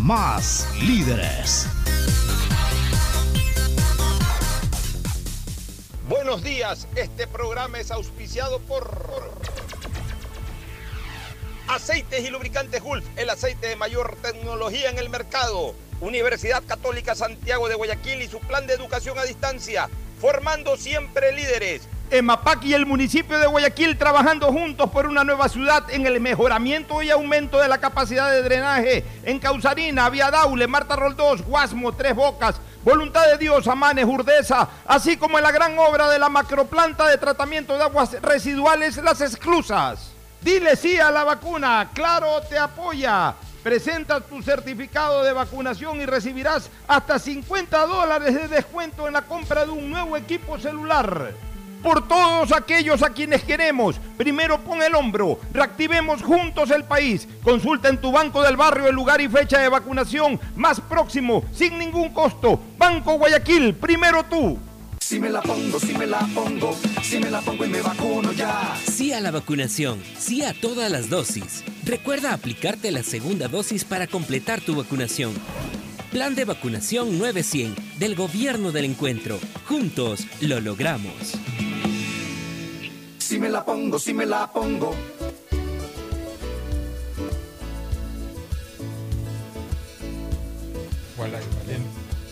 más líderes. Buenos días, este programa es auspiciado por Aceites y Lubricantes Gulf, el aceite de mayor tecnología en el mercado. Universidad Católica Santiago de Guayaquil y su plan de educación a distancia, formando siempre líderes. EMAPAC y el municipio de Guayaquil trabajando juntos por una nueva ciudad en el mejoramiento y aumento de la capacidad de drenaje en Causarina, Vía Daule, Marta Roldós, Guasmo, Tres Bocas, Voluntad de Dios, Amanes, Urdesa, así como en la gran obra de la macroplanta de tratamiento de aguas residuales Las Exclusas. Dile sí a la vacuna, Claro te apoya. Presenta tu certificado de vacunación y recibirás hasta 50 dólares de descuento en la compra de un nuevo equipo celular. Por todos aquellos a quienes queremos, primero pon el hombro, reactivemos juntos el país. Consulta en tu banco del barrio el lugar y fecha de vacunación más próximo, sin ningún costo. Banco Guayaquil, primero tú. Si me la pongo, si me la pongo, si me la pongo y me vacuno ya. Sí a la vacunación, sí a todas las dosis. Recuerda aplicarte la segunda dosis para completar tu vacunación. Plan de vacunación 900 del Gobierno del Encuentro. Juntos lo logramos. Si me la pongo, si me la pongo.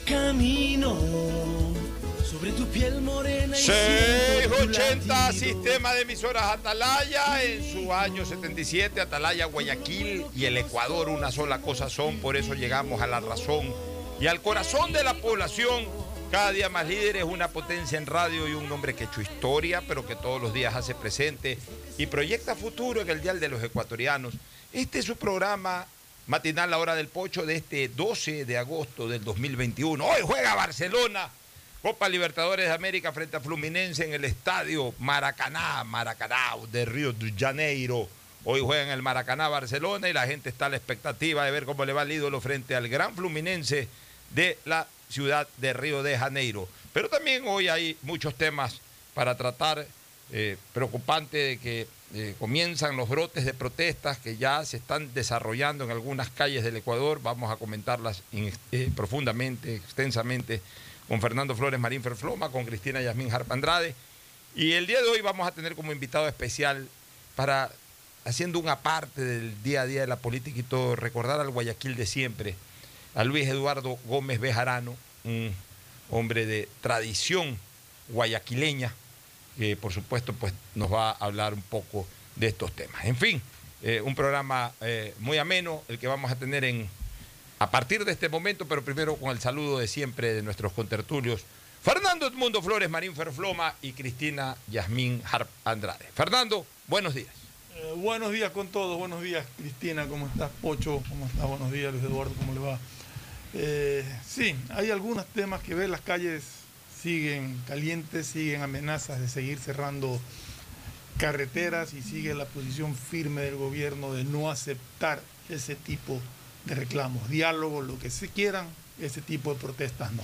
Camino sobre tu piel morena. 680 Sistema de Emisoras Atalaya en su año 77, Atalaya, Guayaquil y el Ecuador una sola cosa son, por eso llegamos a la razón y al corazón de la población. Cada día más líderes, una potencia en radio y un hombre que hecho historia, pero que todos los días hace presente y proyecta futuro en el Dial de los Ecuatorianos. Este es su programa matinal La Hora del Pocho de este 12 de agosto del 2021. Hoy juega Barcelona Copa Libertadores de América frente a Fluminense en el estadio Maracaná, Maracaná de Río de Janeiro. Hoy juega en el Maracaná Barcelona y la gente está a la expectativa de ver cómo le va el ídolo frente al gran Fluminense de la ciudad de Río de Janeiro. Pero también hoy hay muchos temas para tratar. Eh, preocupante de que eh, comienzan los brotes de protestas que ya se están desarrollando en algunas calles del Ecuador. Vamos a comentarlas eh, profundamente, extensamente con Fernando Flores Marín Ferfloma, con Cristina Yasmín Harp Andrade. Y el día de hoy vamos a tener como invitado especial para, haciendo una parte del día a día de la política y todo, recordar al Guayaquil de siempre, a Luis Eduardo Gómez Bejarano, un hombre de tradición guayaquileña, que por supuesto pues, nos va a hablar un poco de estos temas. En fin, eh, un programa eh, muy ameno, el que vamos a tener en a partir de este momento, pero primero con el saludo de siempre de nuestros contertulios, Fernando Edmundo Flores, Marín Ferfloma y Cristina Yasmín Harp Andrade. Fernando, buenos días. Eh, buenos días con todos, buenos días Cristina, ¿cómo estás? Pocho, ¿cómo estás? Buenos días Luis Eduardo, ¿cómo le va? Eh, sí, hay algunos temas que ver, las calles siguen calientes, siguen amenazas de seguir cerrando carreteras y sigue la posición firme del gobierno de no aceptar ese tipo de de reclamos, diálogos, lo que se quieran, ese tipo de protestas no.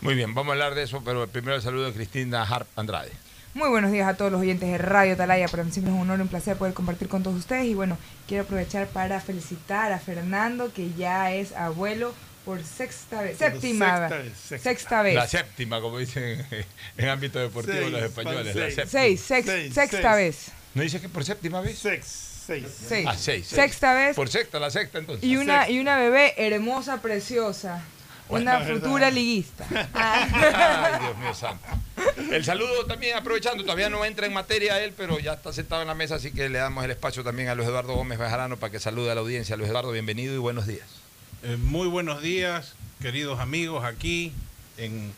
Muy bien, vamos a hablar de eso, pero primero el saludo de Cristina Harp Andrade. Muy buenos días a todos los oyentes de Radio Talaya. Para mí siempre es un honor y un placer poder compartir con todos ustedes. Y bueno, quiero aprovechar para felicitar a Fernando, que ya es abuelo por sexta vez. Séptima vez. Sexta, vez. La séptima, como dicen en ámbito deportivo los españoles. Seis, sexta vez. ¿No dice que por séptima vez? Sex. Seis. Ah, seis, Sexta vez. Por sexta, la sexta entonces. Y una, y una bebé hermosa, preciosa. una futura liguista. Ay, Dios mío santo. El saludo también aprovechando, todavía no entra en materia él, pero ya está sentado en la mesa, así que le damos el espacio también a Luis Eduardo Gómez Bejarano para que salude a la audiencia. Luis Eduardo, bienvenido y buenos días. Eh, muy buenos días, queridos amigos, aquí, en,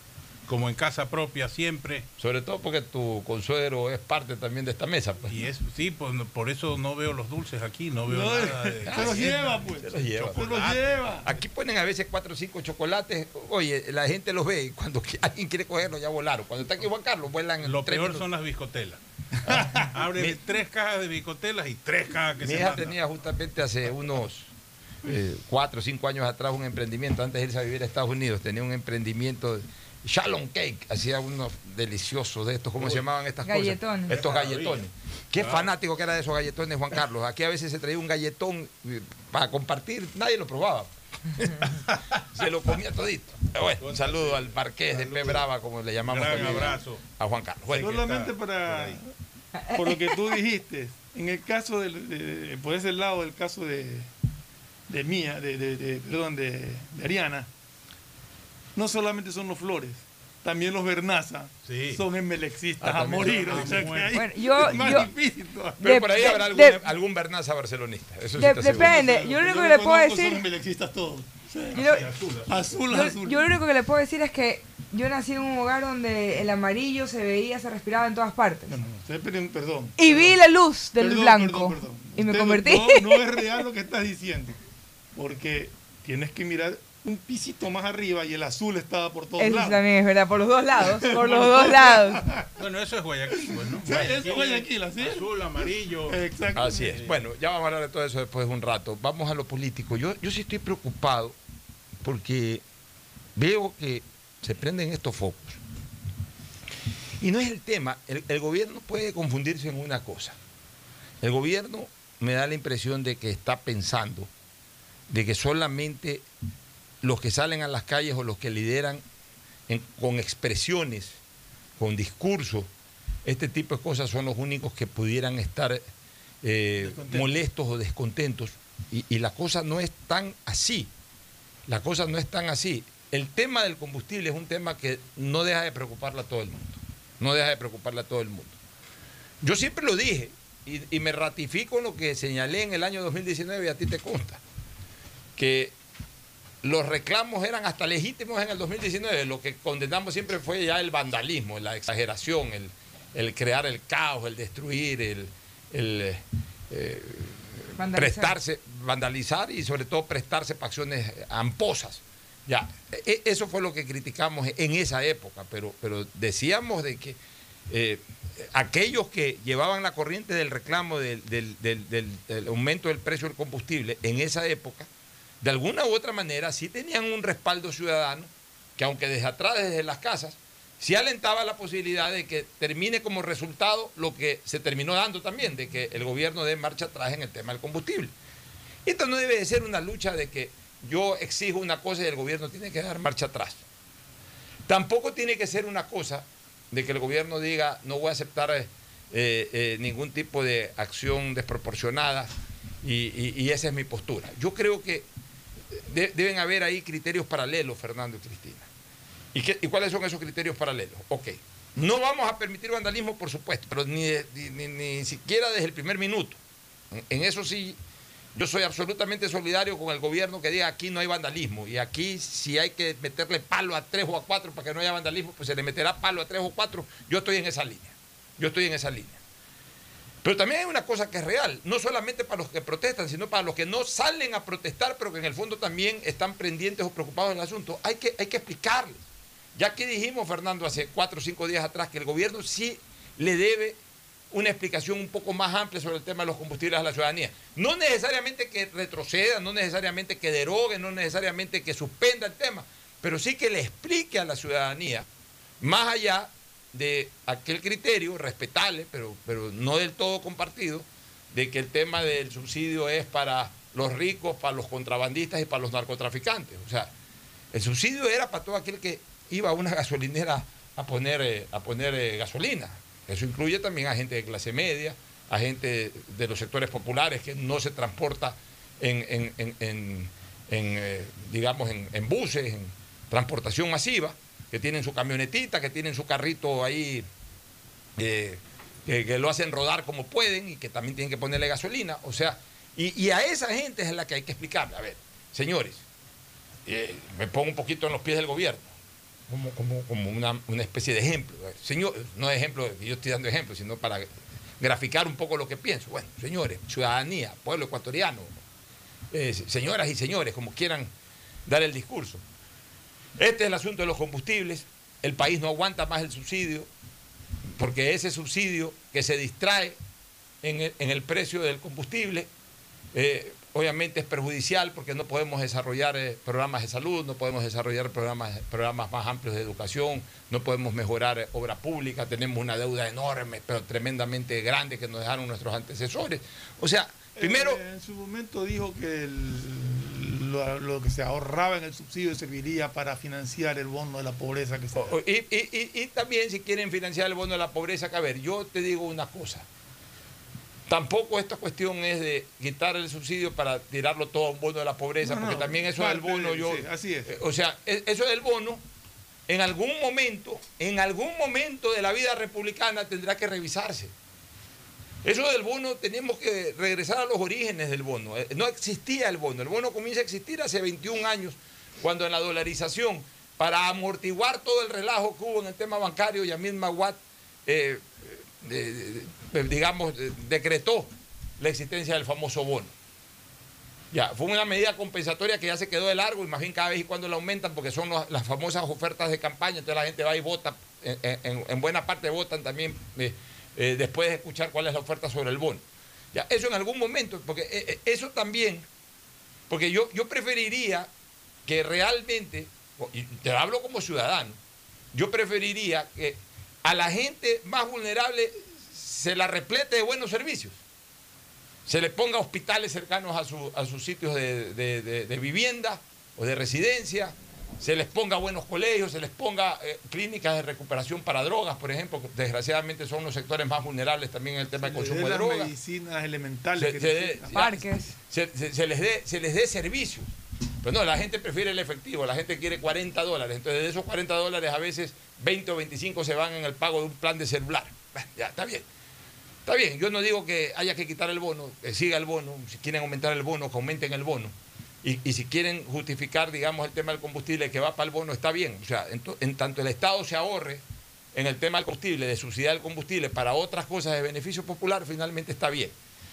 como en casa propia siempre. Sobre todo porque tu consuegro es parte también de esta mesa. Pues. Y es, sí, pues, no- por eso no veo los dulces aquí, no veo No, nada de... se los lleva, pues. Se los lleva. Se los lleva. Aquí ponen a veces cuatro o cinco chocolates. Oye, la gente los ve y cuando alguien quiere cogerlos ya volaron. Cuando está aquí Juan Carlos, vuelan en Lo peor minutos. son las biscotelas. Abre Mi- tres cajas de biscotelas y tres cajas que Mi se hija mandan. tenía justamente hace unos eh, cuatro o cinco años atrás un emprendimiento, antes de irse a vivir a Estados Unidos, tenía un emprendimiento, de Shalom Cake, hacía unos deliciosos de estos, ¿cómo se llamaban estas Galletones. cosas? Estos galletones. Qué fanático que era de esos galletones, Juan Carlos. Aquí a veces se traía un galletón eh, para compartir, nadie lo probaba. se lo comía todito. Bueno, un saludo al marqués de P Brava, como le llamamos Gran también abrazo. a Juan Carlos. Bueno, Solamente para, por lo que tú dijiste, en el caso del, de, de- por ese lado del caso de, de Mía, de, de- de- perdón, de, de Ariana, no solamente son los flores, también los Bernaza Sí. son emelexistas Ah, a morir. son- o sea ah, que bueno. ahí Bueno, yo- es más yo- difícil todavía. pero de- por ahí de- habrá algún, de- algún Bernaza barcelonista. Eso sí de- aseguro. depende. Yo lo único que le puedo decir- Son emelexistas todos. Sí. Yo Azul, Yo, azul. yo lo único que le puedo decir es que yo nací en un hogar donde el amarillo se veía, se respiraba en todas partes. No, no, no, usted, perdón, perdón. Y vi la luz del Perdón, blanco. perdón, perdón. Y me convertí. No, no es real lo que estás diciendo. Porque tienes que mirar un pisito más arriba y el azul estaba por todos Eso lados. también es verdad, por los dos lados. Por los dos lados. Bueno, eso es Guayaquil, pues, ¿no? Sí, eso es Guayaquil, así es. Azul, amarillo. Exacto. Así es. Bueno, ya vamos a hablar de todo eso después de un rato. Vamos a lo político. Yo, yo sí estoy preocupado porque veo que se prenden estos focos. Y no es el tema. El, el gobierno puede confundirse en una cosa. El gobierno me da la impresión de que está pensando de que solamente los que salen a las calles o los que lideran en- con expresiones, con discursos, este tipo de cosas son los únicos que pudieran estar eh, molestos o descontentos. Y, y la cosa no es tan así. La cosa no es tan así. El tema del combustible es un tema que no deja de preocuparle a todo el mundo. No deja de preocuparle a todo el mundo. Yo siempre lo dije y, y me ratifico en lo que señalé en el año 2019 y a ti te consta, que los reclamos eran hasta legítimos en el 2019. Lo que condenamos siempre fue ya el vandalismo, la exageración, el, el crear el caos, el destruir, el, el, eh, Vandalizar. prestarse, vandalizar y sobre todo prestarse para acciones amposas. Ya, e- eso fue lo que criticamos en esa época, pero, pero decíamos de que eh, aquellos que llevaban la corriente del reclamo del- del- del- del aumento del precio del combustible en esa época, de alguna u otra manera sí tenían un respaldo ciudadano que aunque desde atrás, desde las casas, sí alentaba la posibilidad de que termine como resultado lo que se terminó dando también, de que el gobierno dé marcha atrás en el tema del combustible. Esto no debe de ser una lucha de que yo exijo una cosa y el gobierno tiene que dar marcha atrás. Tampoco tiene que ser una cosa de que el gobierno diga no voy a aceptar eh, eh, ningún tipo de acción desproporcionada y- y esa es mi postura. Yo creo que de- deben haber ahí criterios paralelos, Fernando y Cristina. ¿Y, qué- y cuáles son esos criterios paralelos? Ok, no vamos a permitir vandalismo, por supuesto, pero ni, ni- ni siquiera desde el primer minuto. En, en eso sí, yo soy absolutamente solidario con el gobierno que diga aquí no hay vandalismo y aquí si hay que meterle palo a tres o a cuatro para que no haya vandalismo, pues se le meterá palo a tres o cuatro. Yo estoy en esa línea. Yo estoy en esa línea. Pero también hay una cosa que es real, no solamente para los que protestan, sino para los que no salen a protestar, pero que en el fondo también están pendientes o preocupados del asunto. Hay que, hay que explicarles. Ya que dijimos, Fernando, hace cuatro o cinco días atrás, que el gobierno sí le debe una explicación un poco más amplia sobre el tema de los combustibles a la ciudadanía. No necesariamente que retroceda, no necesariamente que derogue, no necesariamente que suspenda el tema, pero sí que le explique a la ciudadanía, más allá de aquel criterio respetable, pero, pero no del todo compartido, de que el tema del subsidio es para los ricos, para los contrabandistas y para los narcotraficantes. O sea, el subsidio era para todo aquel que iba a una gasolinera a poner, eh, a poner eh, gasolina. Eso incluye también a gente de clase media, a gente de los sectores populares que no se transporta en, en- en- en- eh, digamos, en buses, en, transportación masiva, que tienen su camionetita, que tienen su carrito ahí, eh, que, lo hacen rodar como pueden y que también tienen que ponerle gasolina. O sea, y, a esa gente es a la que hay que explicarle. A ver, señores, eh, me pongo un poquito en los pies del gobierno, como, como, como una, especie de ejemplo. Señor, no de ejemplo, yo estoy dando ejemplo, sino para graficar un poco lo que pienso. Bueno, señores, ciudadanía, pueblo ecuatoriano, eh, señoras y señores, como quieran dar el discurso. Este es el asunto de los combustibles. El país no aguanta más el subsidio, porque ese subsidio que se distrae en el, precio del combustible, eh, obviamente es perjudicial porque no podemos desarrollar eh, programas de salud, no podemos desarrollar programas, programas más amplios de educación, no podemos mejorar eh, obra pública, tenemos una deuda enorme, pero tremendamente grande que nos dejaron nuestros antecesores. O sea, primero... Eh, en su momento dijo que el- lo, lo que se ahorraba en el subsidio serviría para financiar el bono de la pobreza que se Y, y- y- y también si quieren financiar el bono de la pobreza, que a ver, yo te digo una cosa. Tampoco esta cuestión es de quitar el subsidio para tirarlo todo a un bono de la pobreza, No, porque no, también eso del parte bono yo... sí, así es. eh, O sea, e- eso del bono, en algún momento, en algún momento de la vida republicana tendrá que revisarse. Eso del bono, tenemos que regresar a los orígenes del bono. Eh, No existía el bono. El bono comienza a existir hace 21 años, cuando en la dolarización, para amortiguar todo el relajo que hubo en el tema bancario, Yamil Maguat, eh, de- digamos, de- decretó la existencia del famoso bono. Ya, fue una medida compensatoria que ya se quedó de largo bien cada vez y cuando la aumentan porque son las famosas ofertas de campaña, entonces la gente va y vota, en, en- en buena parte votan también eh, después de escuchar cuál es la oferta sobre el bono. Ya, eso en algún momento, porque eh, eh, eso también, porque yo, yo preferiría que realmente, y te hablo como ciudadano, yo preferiría que a la gente más vulnerable se la replete de buenos servicios se les ponga hospitales cercanos a, su- a sus sitios de- de vivienda o de residencia, se les ponga buenos colegios, se les ponga eh, clínicas de recuperación para drogas, por ejemplo, que desgraciadamente son los sectores más vulnerables también en el tema del dé consumo de las drogas. medicinas elementales Se- que se Parques. Se, se- se les dé, se les dé servicio. Pero no, la gente prefiere el efectivo, la gente quiere 40 dólares. Entonces, de esos 40 dólares, a veces 20 o 25 se van en el pago de un plan de celular. Ya, está bien. Está bien, yo no digo que haya que quitar el bono, que siga el bono, si quieren aumentar el bono, que aumenten el bono. Y, si quieren justificar, digamos, el tema del combustible que va para el bono, está bien. O sea, en, to- en tanto el Estado se ahorre en el tema del combustible, de subsidiar el combustible para otras cosas de beneficio popular, finalmente está bien.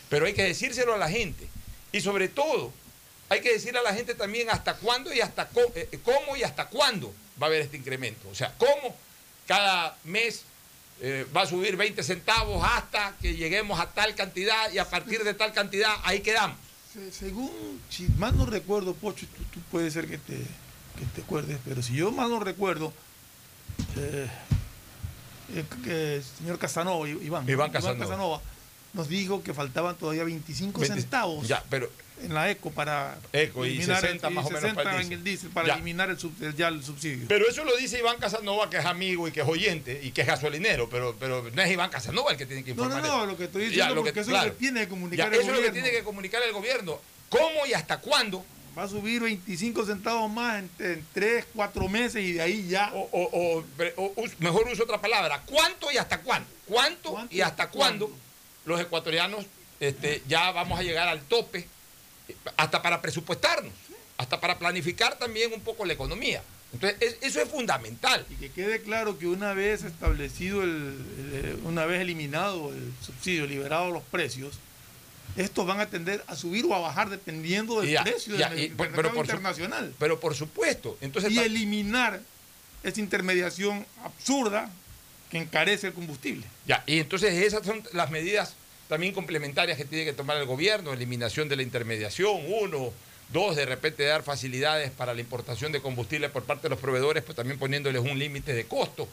Pero hay que decírselo a la gente. Y sobre todo, hay que decirle a la gente también hasta cuándo y hasta co- eh, cómo y hasta cuándo va a haber este incremento. O sea, cómo cada mes eh, va a subir 20 centavos hasta que lleguemos a tal cantidad y a partir de tal cantidad ahí quedamos. Se- Según, si mal no recuerdo, Pocho, tú, tú puede ser que te, que te acuerdes, pero si yo mal no recuerdo, eh, eh, señor Casanova, Iván, Iván Casanova. Nos dijo que faltaban todavía 25 20 centavos Ya, pero en la ECO para Eco y 60 el, más o menos para el 60 en diésel. el diésel para Ya. eliminar el, sub- el- ya el subsidio. Pero eso lo dice Iván Casanova, que es amigo y que es oyente y que es gasolinero, pero, pero no es Iván Casanova el que tiene que no, informar. no, no, eso. lo que estoy Ya, diciendo lo que- eso claro. es lo que tiene que Ya, comunicar eso el es lo que gobierno. tiene que comunicar el gobierno. ¿Cómo y hasta cuándo? Va a subir 25 centavos más en, en 3, 4 meses y de ahí ya. O, o- o- o mejor uso otra palabra. ¿Cuánto y hasta cuándo? ¿Cuánto, ¿Cuánto y hasta cuándo, cuándo? Los ecuatorianos este, ya vamos a llegar al tope? eh, Hasta para presupuestarnos, hasta para planificar también un poco la economía. Entonces, es- eso es fundamental. Y que quede claro que una vez establecido, el, el- una vez eliminado el subsidio, liberado los precios, estos van a tender a subir o a bajar dependiendo del Ya, precio ya, del, y- del pero mercado por su- internacional. Pero por supuesto, entonces y eliminar esa intermediación absurda que encarece el combustible. Ya, y entonces esas son las medidas también complementarias que tiene que tomar el gobierno, eliminación de la intermediación, uno, dos, de repente dar facilidades para la importación de combustible por parte de los proveedores, pues también poniéndoles un límite de costo,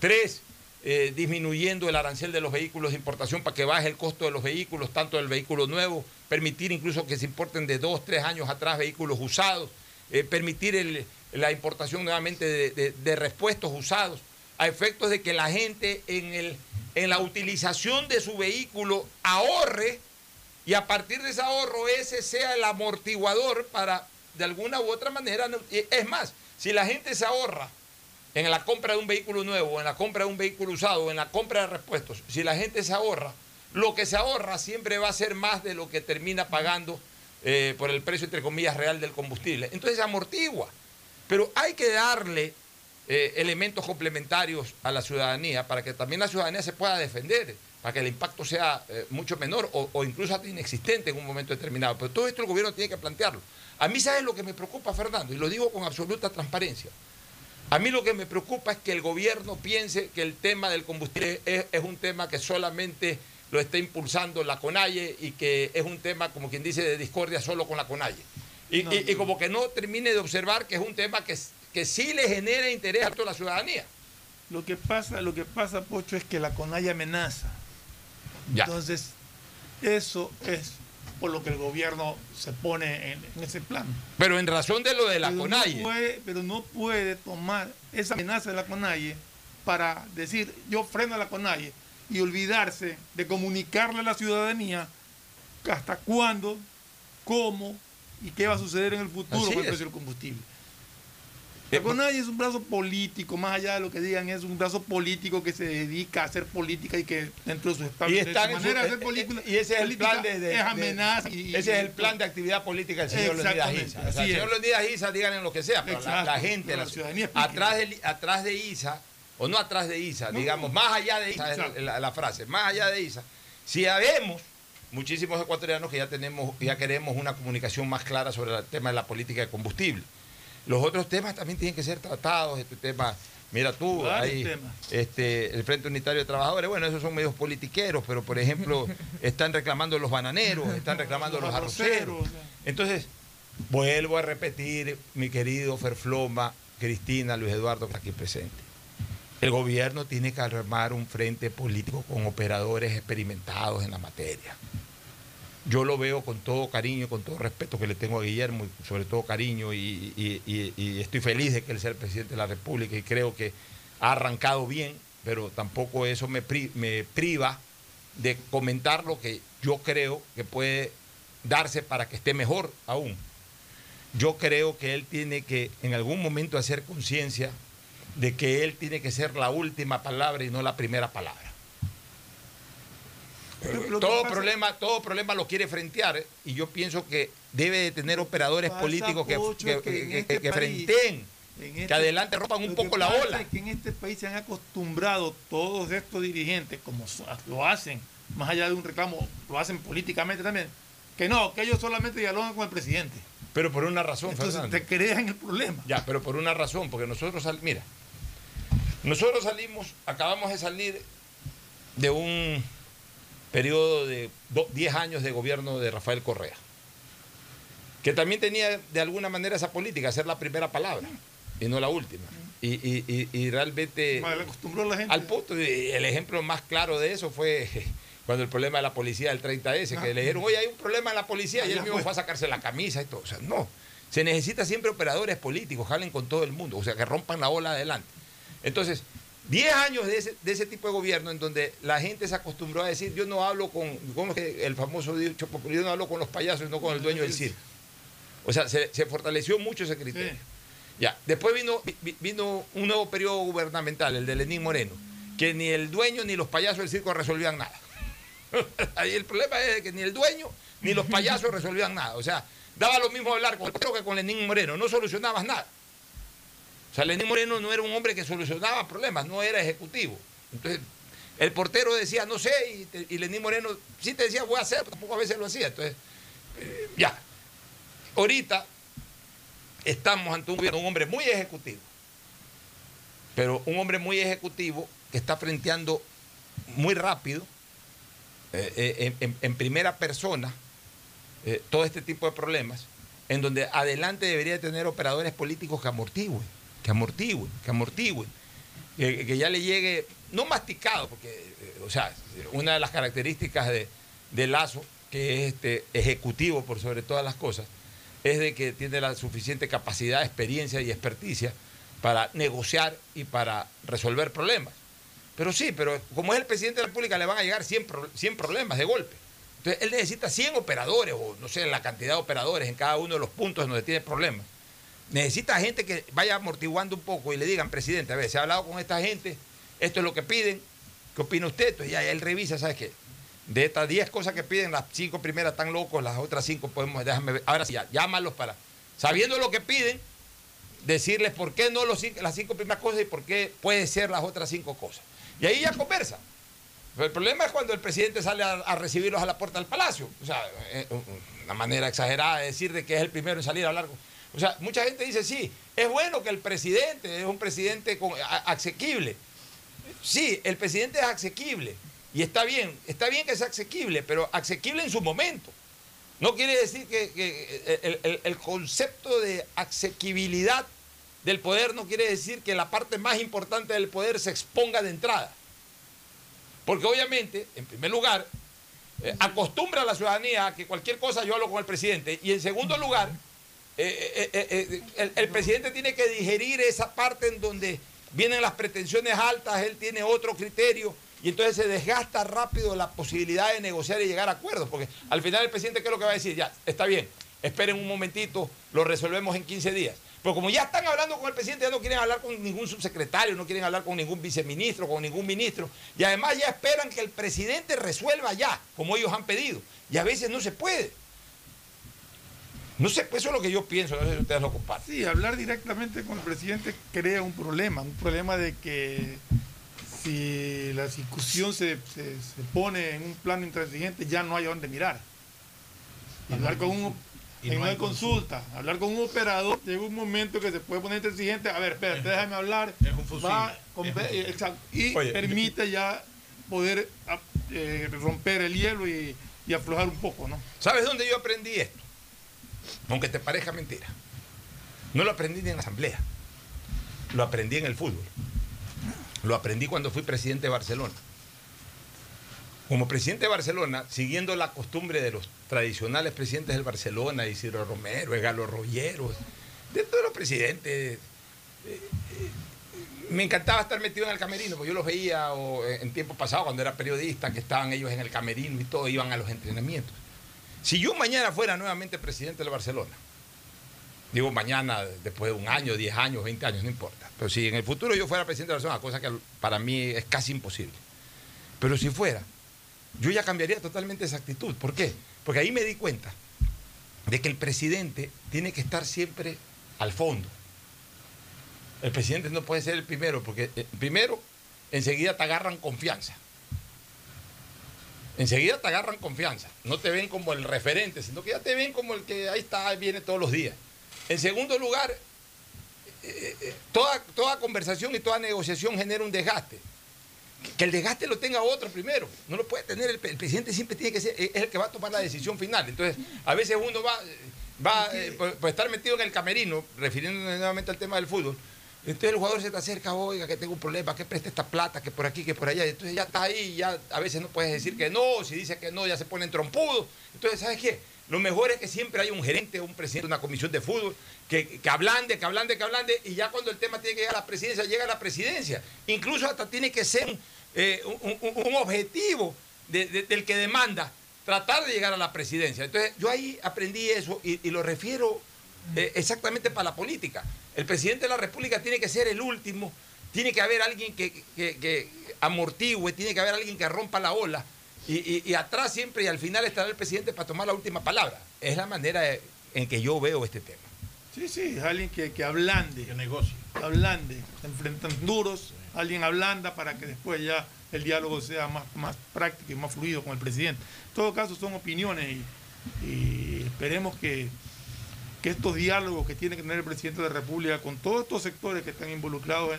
tres, eh, disminuyendo el arancel de los vehículos de importación para que baje el costo de los vehículos, tanto del vehículo nuevo, permitir incluso que se importen de dos, tres años atrás vehículos usados, eh, permitir la importación nuevamente de, de- de repuestos usados, a efectos de que la gente en, el, en la utilización de su vehículo ahorre y a partir de ese ahorro ese sea el amortiguador para de alguna u otra manera, es más, si la gente se ahorra en la compra de un vehículo nuevo, en la compra de un vehículo usado, en la compra de repuestos, si la gente se ahorra, lo que se ahorra siempre va a ser más de lo que termina pagando eh, por el precio, entre comillas, real del combustible. Entonces amortigua. Pero hay que darle eh, elementos complementarios a la ciudadanía para que también la ciudadanía se pueda defender, para que el impacto sea eh, mucho menor o, o incluso hasta inexistente en un momento determinado. Pero todo esto el gobierno tiene que plantearlo. A mí, ¿sabes lo que me preocupa, Fernando? Y lo digo con absoluta transparencia. A mí lo que me preocupa es que el gobierno piense que el tema del combustible es, es un tema que solamente lo está impulsando la CONAIE y que es un tema, como quien dice, de discordia solo con la CONAIE. Y, No, y- y no. como que no termine de observar que es un tema que, que sí le genera interés a toda la ciudadanía. Lo que pasa, lo que pasa, Pocho, es que la CONAIE amenaza. Ya. Entonces, eso es por lo que el gobierno se pone en, en ese plan. Pero en razón de lo de la pero CONAIE. No puede, pero no puede tomar esa amenaza de la CONAIE para decir yo freno a la CONAIE y olvidarse de comunicarle a la ciudadanía hasta cuándo, cómo y qué va a suceder en el futuro Así con el precio del combustible. Eh, La CONAIE es un brazo político, más allá de lo que digan, es un brazo político que se dedica a hacer política y que dentro de su, estado, Y, de manera de eh, hacer política, y ese es el plan de, de- es de- amenaza. y- ese es el plan de actividad política del señor Leonidas Isa. O sea, el señor. Leonidas Isa, díganle lo que sea, pero la, gente, la- la ciudadanía atrás, de, atrás de Isa, o no atrás de Isa, digamos, más allá de Isa, es la, la frase, más allá de Isa, si habemos muchísimos ecuatorianos que ya tenemos, ya queremos una comunicación más clara sobre el tema de la política de combustible. Los otros temas también tienen que ser tratados, este tema, mira tú, temas. este, el Frente Unitario de Trabajadores, bueno, esos son medios politiqueros, pero por ejemplo, están reclamando los bananeros, están reclamando los Los arroceros. Entonces, vuelvo a repetir, mi querido Ferfloma, Cristina, Luis Eduardo, que está aquí presente. El gobierno tiene que armar un frente político con operadores experimentados en la materia. Yo lo veo con todo cariño, con todo respeto que le tengo a Guillermo, y sobre todo cariño, y, estoy feliz de que él sea el presidente de la República y creo que ha arrancado bien, pero tampoco eso me priva de comentar lo que yo creo que puede darse para que esté mejor aún. Yo creo que él tiene que en algún momento hacer conciencia de que él tiene que ser la última palabra y no la primera palabra. Pero todo problema, todo problema lo quiere frentear ¿eh? y yo pienso que debe de tener operadores políticos que, que, que en que- este que país- este- adelante rompan un poco la ola. es que en este país se han acostumbrado todos estos dirigentes, como lo hacen, más allá de un reclamo, lo hacen políticamente también, que no, que ellos solamente dialogan con el presidente. Pero por una razón, Entonces Fernando. te crean el problema. Ya, pero por una razón, porque nosotros sal- mira, nosotros salimos, acabamos de salir de un periodo de do- 10 años de gobierno de Rafael Correa, que también tenía de alguna manera esa política, ser la primera palabra y no la última. Y, y- y- y realmente Mal acostumbró a la gente. al punto, el ejemplo más claro de eso fue cuando el problema de la policía del 30S, que le dijeron, oye, hay un problema en la policía, y él mismo fue. fue a sacarse la camisa y todo. O sea, no. Se necesita siempre operadores políticos, jalen con todo el mundo, o sea, que rompan la ola adelante. Entonces, 10 años de ese, de ese tipo de gobierno en donde la gente se acostumbró a decir, yo no hablo con, ¿cómo es que el famoso dicho, popular? yo no hablo con los payasos, no con el dueño del circo. O sea, se, se fortaleció mucho ese criterio. Sí. Ya, después vino, vi- vino un nuevo periodo gubernamental, el de Lenín Moreno, que ni el dueño ni los payasos del circo resolvían nada. Ahí el problema es que ni el dueño ni los payasos resolvían nada. O sea, daba lo mismo hablar con el que con Lenín Moreno, no solucionabas nada. O sea, Lenín Moreno no era un hombre que solucionaba problemas, no era ejecutivo. Entonces, el portero decía, no sé, y, Lenín Moreno sí te decía, voy a hacer, pero tampoco a veces lo hacía. Entonces, eh, ya. Ahorita estamos ante un, un hombre muy ejecutivo, pero un hombre muy ejecutivo que está frenteando muy rápido, eh, eh, en, primera persona, todo este tipo de problemas, en donde adelante debería tener operadores políticos que amortigüen, que amortigüen, que amortigüen, que, ya le llegue, no masticado, porque, eh, o sea, una de las características de, Lazo, que es este, ejecutivo por sobre todas las cosas, es de que tiene la suficiente capacidad, experiencia y experticia para negociar y para resolver problemas. Pero sí, pero como es el presidente de la República, le van a llegar 100, pro- 100 problemas de golpe. Entonces, él necesita 100 operadores, o no sé, la cantidad de operadores en cada uno de los puntos donde tiene problemas, necesita gente que vaya amortiguando un poco y le digan, presidente, a ver, se ha hablado con esta gente, esto es lo que piden, ¿qué opina usted? Entonces ya él revisa, ¿sabes qué? De estas 10 cosas que piden, las cinco primeras están locos, las otras cinco podemos, déjame ver. Ahora sí, ya, llámalos para, sabiendo lo que piden, decirles por qué no los, las cinco primeras cosas y por qué puede ser las otras cinco cosas. Y ahí ya conversa. Pero el problema es cuando el presidente sale a, a recibirlos a la puerta del palacio. O sea, eh, una manera exagerada de decir de que es el primero en salir a hablar. O sea, mucha gente dice, sí, es bueno que el presidente es un presidente con, asequible. Sí, el presidente es asequible. Y está bien, está bien que sea asequible, pero asequible en su momento. No quiere decir que, el- el concepto de asequibilidad del poder no quiere decir que la parte más importante del poder se exponga de entrada. Porque obviamente, en primer lugar, eh, acostumbra a la ciudadanía a que cualquier cosa yo hablo con el presidente. Y en segundo lugar, eh, eh, eh, el, el presidente tiene que digerir esa parte en donde vienen las pretensiones altas, él tiene otro criterio. Y entonces se desgasta rápido la posibilidad de negociar y llegar a acuerdos. Porque al final el presidente, ¿qué es lo que va a decir? Ya, está bien, esperen un momentito, lo resolvemos en 15 días. Pero como ya están hablando con el presidente, ya no quieren hablar con ningún subsecretario, no quieren hablar con ningún viceministro, con ningún ministro. Y además ya esperan que el presidente resuelva ya, como ellos han pedido. Y a veces no se puede. No sé, pues eso es lo que yo pienso, no sé si ustedes lo comparten. Sí, hablar directamente con el presidente crea un problema, un problema de que si la discusión se, se- se pone en un plano intransigente ya no hay a dónde mirar. Hablar con un, en no una consulta, hablar con un operador, llega un momento que se puede poner intransigente, a ver, espérate, déjame hablar, es un fusil, va, es exacto, y Oye, permite ya poder ah, eh, romper el hielo y, y aflojar un poco, ¿no? ¿Sabes dónde yo aprendí esto? Aunque te parezca mentira. No lo aprendí ni en la asamblea. Lo aprendí en el fútbol. Lo aprendí cuando fui presidente de Barcelona. Como presidente de Barcelona, siguiendo la costumbre de los tradicionales presidentes del Barcelona, Isidro Romero, Galo Rollero, de todos los presidentes, eh, eh, me encantaba estar metido en el camerino, porque yo los veía eh, en tiempo pasado, cuando era periodista, que estaban ellos en el camerino y todo, iban a los entrenamientos. Si yo mañana fuera nuevamente presidente del Barcelona, digo mañana, después de un año, 10 años, 20 años, no importa, pero si en el futuro yo fuera presidente del Barcelona, cosa que para mí es casi imposible, pero si fuera, yo ya cambiaría totalmente esa actitud. ¿Por qué? Porque ahí me di cuenta de que el presidente tiene que estar siempre al fondo. El presidente no puede ser el primero, porque eh, primero enseguida te agarran confianza. Enseguida te agarran confianza. No te ven como el referente, sino que ya te ven como el que ahí está, viene todos los días. En segundo lugar, eh, eh, toda, toda conversación y toda negociación genera un desgaste. Que- Que el desgaste lo tenga otro primero. No lo puede tener el, el presidente, siempre tiene que ser, es el que va a tomar la decisión final. Entonces, a veces uno va, va eh, por, por estar metido en el camerino, refiriéndome nuevamente al tema del fútbol. Entonces el jugador se te acerca, oiga, que tengo un problema, que preste esta plata, que por aquí, que por allá. Entonces ya está ahí, ya a veces no puedes decir que no, si dice que no, ya se ponen trompudos. Entonces, ¿sabes qué? Lo mejor es que siempre hay un gerente, un presidente, una comisión de fútbol, que, que ablande, que ablande, que ablande, y ya cuando el tema tiene que llegar a la presidencia, llega a la presidencia. Incluso hasta tiene que ser eh, un, un objetivo de- de- del que demanda tratar de llegar a la presidencia. Entonces, yo ahí aprendí eso y lo refiero eh, exactamente para la política. El presidente de la República tiene que ser el último, tiene que haber alguien que, que- que amortigüe, tiene que haber alguien que rompa la ola. Y, y- y atrás siempre y al final estará el presidente para tomar la última palabra. Es la manera en que yo veo este tema. Sí, sí, es alguien que, que ablande, Que negocie. que ablande, se enfrentan duros, alguien ablanda para que después ya el diálogo sea más, más práctico y más fluido con el presidente. En todo caso son opiniones y, y esperemos que, que estos diálogos que tiene que tener el presidente de la República con todos estos sectores que están involucrados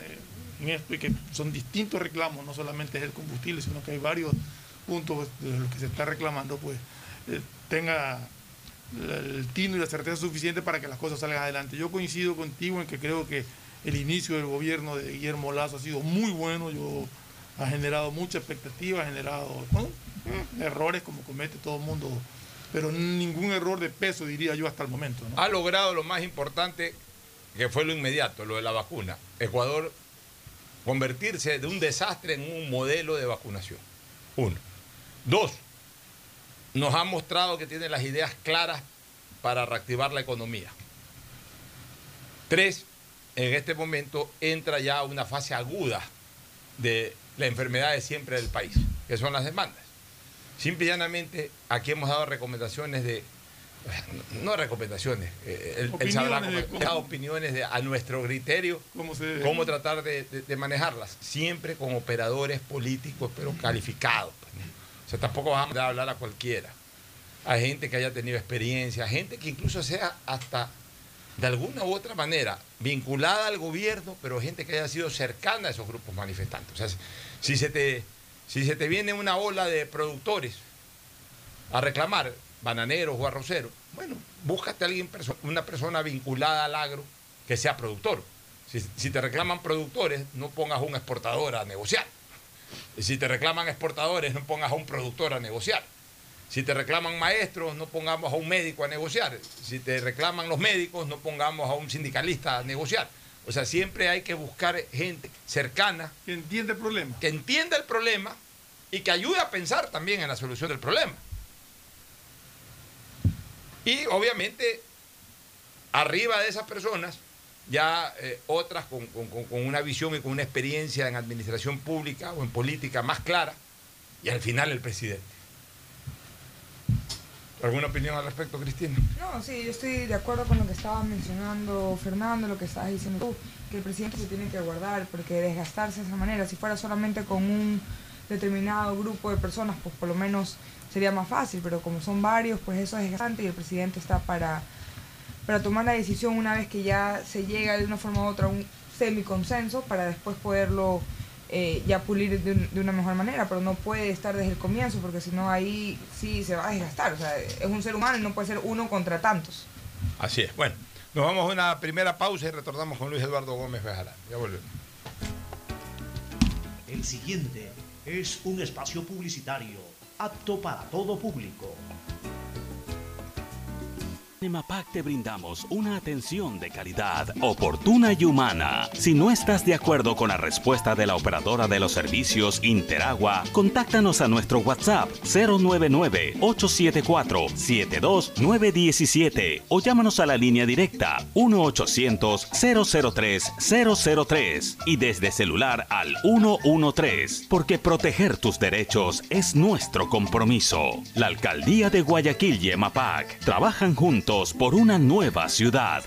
en, esto y que son distintos reclamos, no solamente es el combustible, sino que hay varios puntos de los que se está reclamando, pues eh, tenga el tino y la certeza suficiente para que las cosas salgan adelante. Yo coincido contigo en que creo que el inicio del gobierno de Guillermo Lazo ha sido muy bueno, yo ha generado mucha expectativa, ha generado eh, errores como comete todo el mundo, pero ningún error de peso diría yo hasta el momento. Ha logrado lo más importante, que fue lo inmediato, lo de la vacuna. Ecuador convertirse de un desastre en un modelo de vacunación. Uno. Dos, nos ha mostrado que tiene las ideas claras para reactivar la economía. Tres, en este momento entra ya una fase aguda de la enfermedad de siempre del país, que son las demandas. Simple y llanamente, aquí hemos dado recomendaciones de, no recomendaciones, eh, él, él sabrá Opiniones de cómo- cómo- dado opiniones de, a nuestro criterio, ¿Cómo se debe? cómo tratar de, de- de manejarlas, siempre con operadores políticos, pero calificados. pues. O sea, tampoco vamos a hablar a cualquiera. A gente que haya tenido experiencia, gente que incluso sea hasta de alguna u otra manera vinculada al gobierno, pero gente que haya sido cercana a esos grupos manifestantes. O sea, si se te, si se te viene una ola de productores a reclamar, bananeros o arroceros, bueno, búscate a alguien, una persona vinculada al agro que sea productor. Si, si te reclaman productores, no pongas un exportador a negociar. Si te reclaman exportadores, no pongas a un productor a negociar. Si te reclaman maestros, no pongamos a un médico a negociar. Si te reclaman los médicos, no pongamos a un sindicalista a negociar. O sea, siempre hay que buscar gente cercana Que entiende el problema. que entienda el problema y que ayude a pensar también en la solución del problema. Y obviamente, arriba de esas personas, ya eh, otras con- con- con una visión y con una experiencia en administración pública o en política más clara, y al final el presidente. ¿Alguna opinión al respecto, Cristina? No, sí, yo estoy de acuerdo con lo que estaba mencionando Fernando, lo que estabas diciendo tú, que el presidente se tiene que guardar, porque desgastarse de esa manera, si fuera solamente con un determinado grupo de personas, pues por lo menos sería más fácil, pero como son varios, pues eso es desgastante y el presidente está para, para tomar la decisión una vez que ya se llega de una forma u otra a un semiconsenso para después poderlo eh, ya pulir de, un- de una mejor manera, pero no puede estar desde el comienzo porque si no ahí sí se va a desgastar. O sea, es un ser humano y no puede ser uno contra tantos. Así es. Bueno, nos vamos a una primera pausa y retornamos con Luis Eduardo Gómez Bejarán. Ya volvemos. El siguiente es un espacio publicitario apto para todo público. En MAPAC te brindamos una atención de calidad, oportuna y humana. Si no estás de acuerdo con la respuesta de la operadora de los servicios Interagua, contáctanos a nuestro WhatsApp 099-874-72917 o llámanos a la línea directa 1-800-003-003 y desde celular al 113, porque proteger tus derechos es nuestro compromiso. La Alcaldía de Guayaquil y EMAPAC trabajan juntos por una nueva ciudad.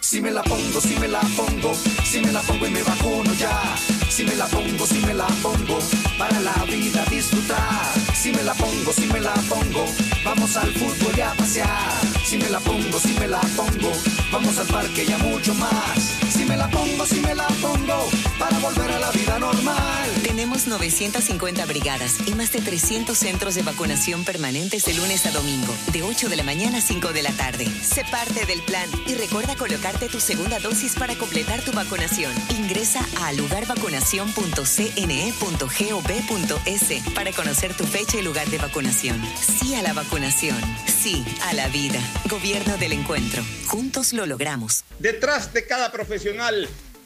Si me la pongo, si me la pongo, si me la pongo y me vacuno ya. Si me la pongo, si me la pongo, para la vida disfrutar. Si me la pongo, si me la pongo, vamos al fútbol y a pasear. Si me la pongo, si me la pongo, vamos al parque y a mucho más. Me la pongo, si me la pongo, para volver a la vida normal. Tenemos 950 brigadas y más de 300 centros de vacunación permanentes de lunes a domingo, de 8 de la mañana a 5 de la tarde. Sé parte del plan y recuerda colocarte tu segunda dosis para completar tu vacunación. Ingresa a lugarvacunación.cne.gov.es para conocer tu fecha y lugar de vacunación. Sí a la vacunación. Sí a la vida. Gobierno del Encuentro. Juntos lo logramos. Detrás de cada profesional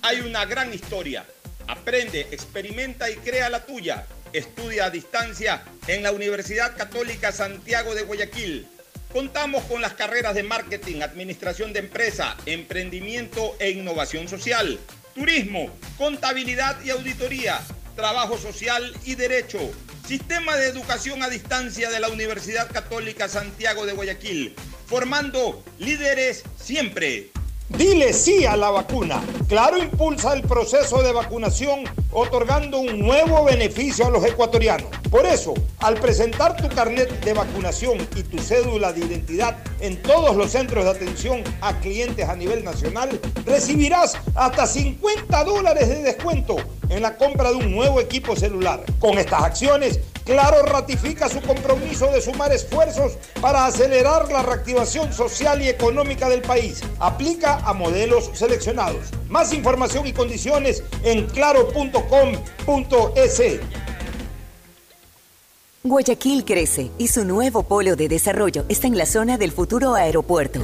hay una gran historia. Aprende, experimenta y crea la tuya. Estudia a distancia en la Universidad Católica Santiago de Guayaquil. Contamos con las carreras de marketing, administración de empresa, emprendimiento e innovación social, turismo, contabilidad y auditoría, trabajo social y derecho. Sistema de educación a distancia de la Universidad Católica Santiago de Guayaquil, formando líderes siempre. Dile sí a la vacuna. Claro impulsa el proceso de vacunación otorgando un nuevo beneficio a los ecuatorianos. Por eso, al presentar tu carnet de vacunación y tu cédula de identidad en todos los centros de atención a clientes a nivel nacional, recibirás hasta 50 dólares de descuento en la compra de un nuevo equipo celular. Con estas acciones, Claro ratifica su compromiso de sumar esfuerzos para acelerar la reactivación social y económica del país. Aplica a modelos seleccionados. Más información y condiciones en claro.com.es. Guayaquil crece y su nuevo polo de desarrollo está en la zona del futuro aeropuerto.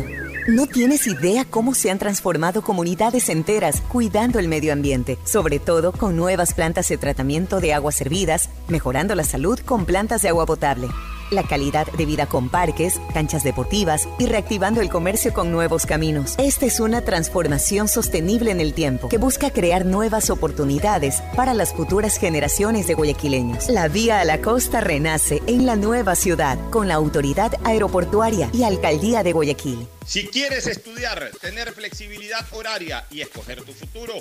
No tienes idea cómo se han transformado comunidades enteras cuidando el medio ambiente, sobre todo con nuevas plantas de tratamiento de aguas servidas, mejorando la salud con plantas de agua potable. La calidad de vida con parques, canchas deportivas y reactivando el comercio con nuevos caminos. Esta es una transformación sostenible en el tiempo que busca crear nuevas oportunidades para las futuras generaciones de guayaquileños. La vía a la costa renace en la nueva ciudad con la autoridad aeroportuaria y alcaldía de Guayaquil. Si quieres estudiar, tener flexibilidad horaria y escoger tu futuro,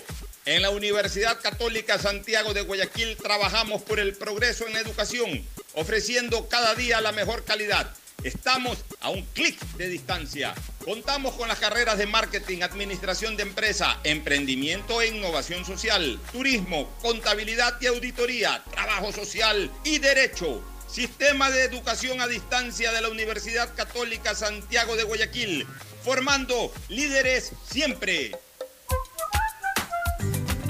en la Universidad Católica Santiago de Guayaquil trabajamos por el progreso en educación, ofreciendo cada día la mejor calidad. Estamos a un clic de distancia. Contamos con las carreras de marketing, administración de empresa, emprendimiento e innovación social, turismo, contabilidad y auditoría, trabajo social y derecho. Sistema de Educación a Distancia de la Universidad Católica Santiago de Guayaquil, formando líderes siempre.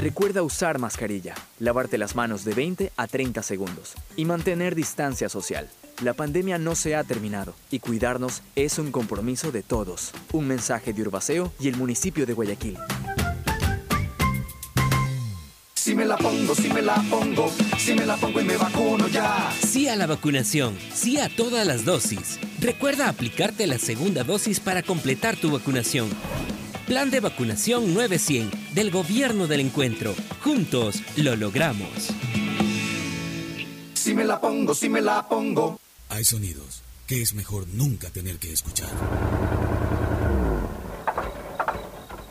Recuerda usar mascarilla, lavarte las manos de 20 a 30 segundos y mantener distancia social. La pandemia no se ha terminado y cuidarnos es un compromiso de todos. Un mensaje de Urbaceo y el municipio de Guayaquil. Si me la pongo, si me la pongo, si me la pongo y me vacuno ya. Sí a la vacunación, sí a todas las dosis. Recuerda aplicarte la segunda dosis para completar tu vacunación. Plan de vacunación 900 del Gobierno del Encuentro. Juntos lo logramos. Si me la pongo, si me la pongo. Hay sonidos que es mejor nunca tener que escuchar.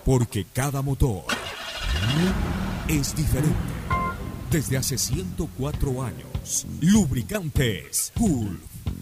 Porque cada motor es diferente. Desde hace 104 años, Lubricantes Cool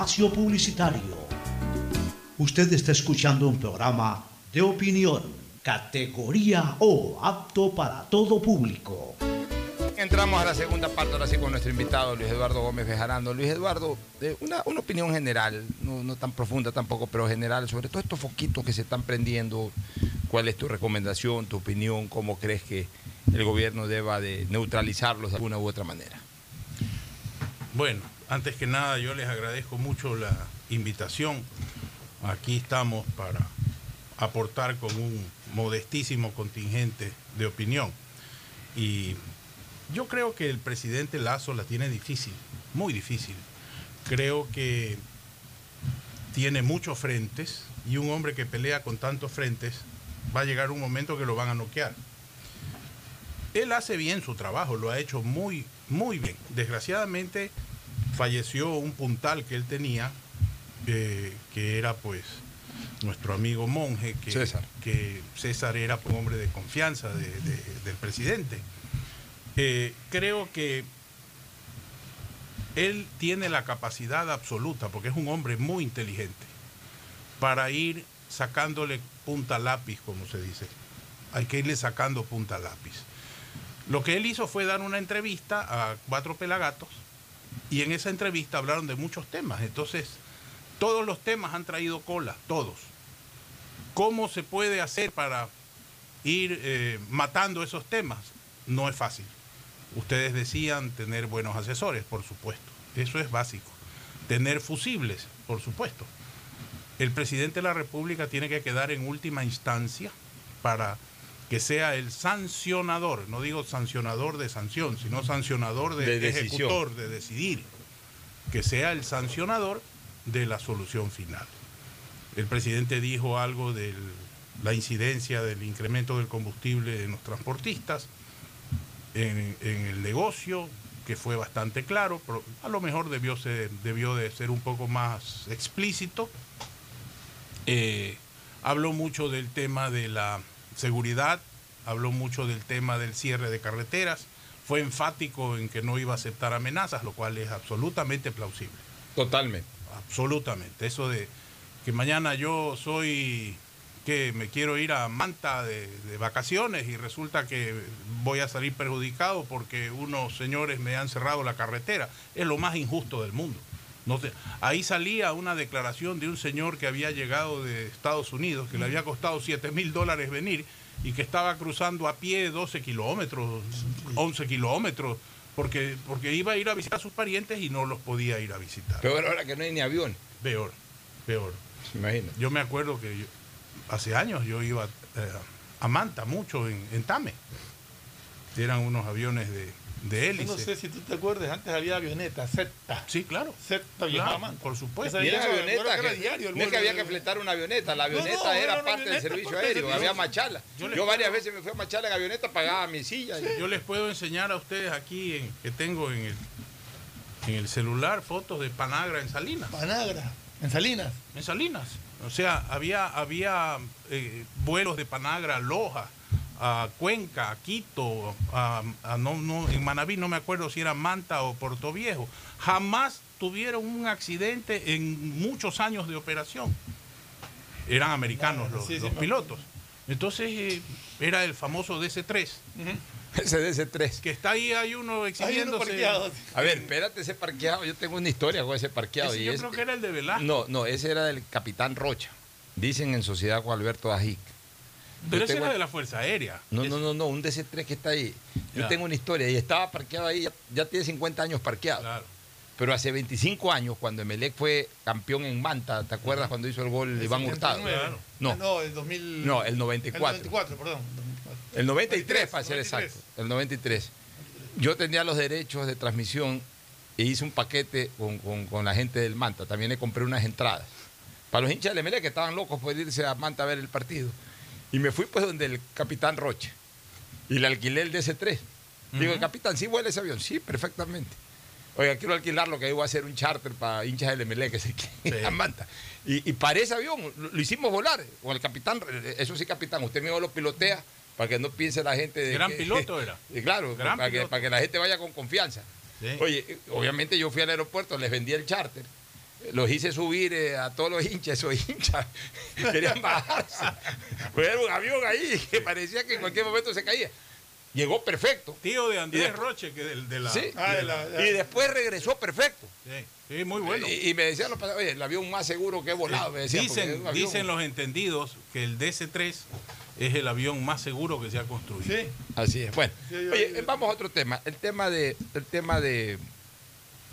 Espacio publicitario. Usted está escuchando un programa de opinión, categoría O, apto para todo público. Entramos a la segunda parte, ahora sí, con nuestro invitado Luis Eduardo Gómez Bejarano. Luis Eduardo, eh, una, una opinión general, no, no tan profunda tampoco, pero general, sobre todos estos foquitos que se están prendiendo. ¿Cuál es tu recomendación, tu opinión? ¿Cómo crees que el gobierno deba de neutralizarlos de alguna u otra manera? Bueno, antes que nada yo les agradezco mucho la invitación. Aquí estamos para aportar con un modestísimo contingente de opinión. Y yo creo que el presidente Lazo la tiene difícil, muy difícil. Creo que tiene muchos frentes y un hombre que pelea con tantos frentes va a llegar un momento que lo van a noquear. Él hace bien su trabajo, lo ha hecho muy, muy bien. Desgraciadamente falleció un puntal que él tenía, eh, que era pues nuestro amigo monje, que César, que César era un hombre de confianza de- de- del presidente. Eh, creo que él tiene la capacidad absoluta, porque es un hombre muy inteligente, para ir sacándole punta lápiz, como se dice. Hay que irle sacando punta lápiz. Lo que él hizo fue dar una entrevista a cuatro pelagatos y en esa entrevista hablaron de muchos temas. Entonces, todos los temas han traído cola, todos. ¿Cómo se puede hacer para ir eh, matando esos temas? No es fácil. Ustedes decían tener buenos asesores, por supuesto. Eso es básico. Tener fusibles, por supuesto. El presidente de la República tiene que quedar en última instancia para que sea el sancionador, no digo sancionador de sanción, sino sancionador de, ejecutor, de decidir, que sea el sancionador de la solución final. El presidente dijo algo de la incidencia del incremento del combustible en los transportistas, en, en el negocio, que fue bastante claro, pero a lo mejor debió, ser, debió de ser un poco más explícito. Eh, habló mucho del tema de la seguridad, habló mucho del tema del cierre de carreteras, fue enfático en que no iba a aceptar amenazas, lo cual es absolutamente plausible. Totalmente. Absolutamente. Eso de que mañana yo soy que me quiero ir a Manta de, de, vacaciones y resulta que voy a salir perjudicado porque unos señores me han cerrado la carretera. Es lo más injusto del mundo. No te- ahí salía una declaración de un señor que había llegado de Estados Unidos, que le había costado 7 mil dólares venir y que estaba cruzando a pie 12 kilómetros, 11 kilómetros, porque, porque iba a ir a visitar a sus parientes y no los podía ir a visitar. Peor ahora que no hay ni avión. Peor, peor. Imagino. Yo me acuerdo que yo- hace años yo iba eh, a Manta mucho en, en Tame. Eran unos aviones de, de Yo hélice. no sé si tú te acuerdas, antes había avioneta, Z. Sí, claro. Z Claro, por supuesto. Y era yo avioneta, que era diario no es que había que fletar una avioneta, la avioneta no, era, parte del servicio aéreo, servicio. había machala. Yo Yo, varias puedo- veces me fui a machala en avioneta, pagaba mi silla. y- Yo les puedo enseñar a ustedes aquí en, que tengo en el, en el celular fotos de Panagra en Salinas. Panagra, en Salinas. En Salinas. O sea, había, había eh, vuelos de Panagra a Loja, a Cuenca, a Quito, a, a no, no, en Manabí no me acuerdo si era Manta o Puerto Viejo. Jamás tuvieron un accidente en muchos años de operación. Eran americanos los, sí, sí, los me- pilotos. Entonces eh, era el famoso DC-3, Ese de ese 3. que está ahí, hay uno exhibiéndose. parqueado. A ver, espérate, ese parqueado, yo tengo una historia con ese parqueado. Ese y yo es- creo que era el de Velasco. No, no, ese era del capitán Rocha. Dicen en sociedad con Alberto Dajic. Pero ese tengo- era de la Fuerza Aérea. No, no, no, no, un DC3 que está ahí. Yo Ya. tengo una historia y estaba parqueado ahí, ya, ya tiene 50 años parqueado. Claro. Pero hace 25 años, cuando Emelec fue campeón en Manta, ¿te acuerdas cuando hizo el gol El Iván Hurtado? 79. No, No, el 2000. No, el 94. El 94, perdón. 2004. el 93 93, para ser 93. exacto. El 93. Yo tenía los derechos de transmisión e hice un paquete con, con- con la gente del Manta. También le compré unas entradas. Para los hinchas del Emelec que estaban locos por irse a Manta a ver el partido. Y me fui pues donde el capitán Roche. Y le alquilé el DC-3. Digo, capitán, ¿sí vuela ese avión? Sí, perfectamente. Oiga, quiero alquilarlo, que ahí voy a hacer un charter para hinchas del MLE que se queden a Manta. Y, y para ese avión lo, lo hicimos volar con el capitán. Eso sí, capitán, usted mismo lo pilotea para que no piense la gente de Gran que- piloto era. Y claro, Gran para que, piloto. para que la gente vaya con confianza. Sí. Oye, obviamente yo fui al aeropuerto, les vendí el charter. Eh, Los hice subir eh, a todos los hinchas, esos hinchas querían bajarse. Pues era un avión ahí que parecía que en cualquier momento se caía. Llegó perfecto. Tío de Andrés después- Roche, que del- de, la. Sí. Ah, de la- de- Y después regresó perfecto. Sí, sí, muy bueno. Y, y me decían los pasajeros, oye, el avión más seguro que he volado. me decían, dicen, avión- dicen los entendidos que el DC-3 es el avión más seguro que se ha construido. Sí. Así es. Bueno, Sí, yo- oye, yo- vamos a otro tema. El tema de, el tema de,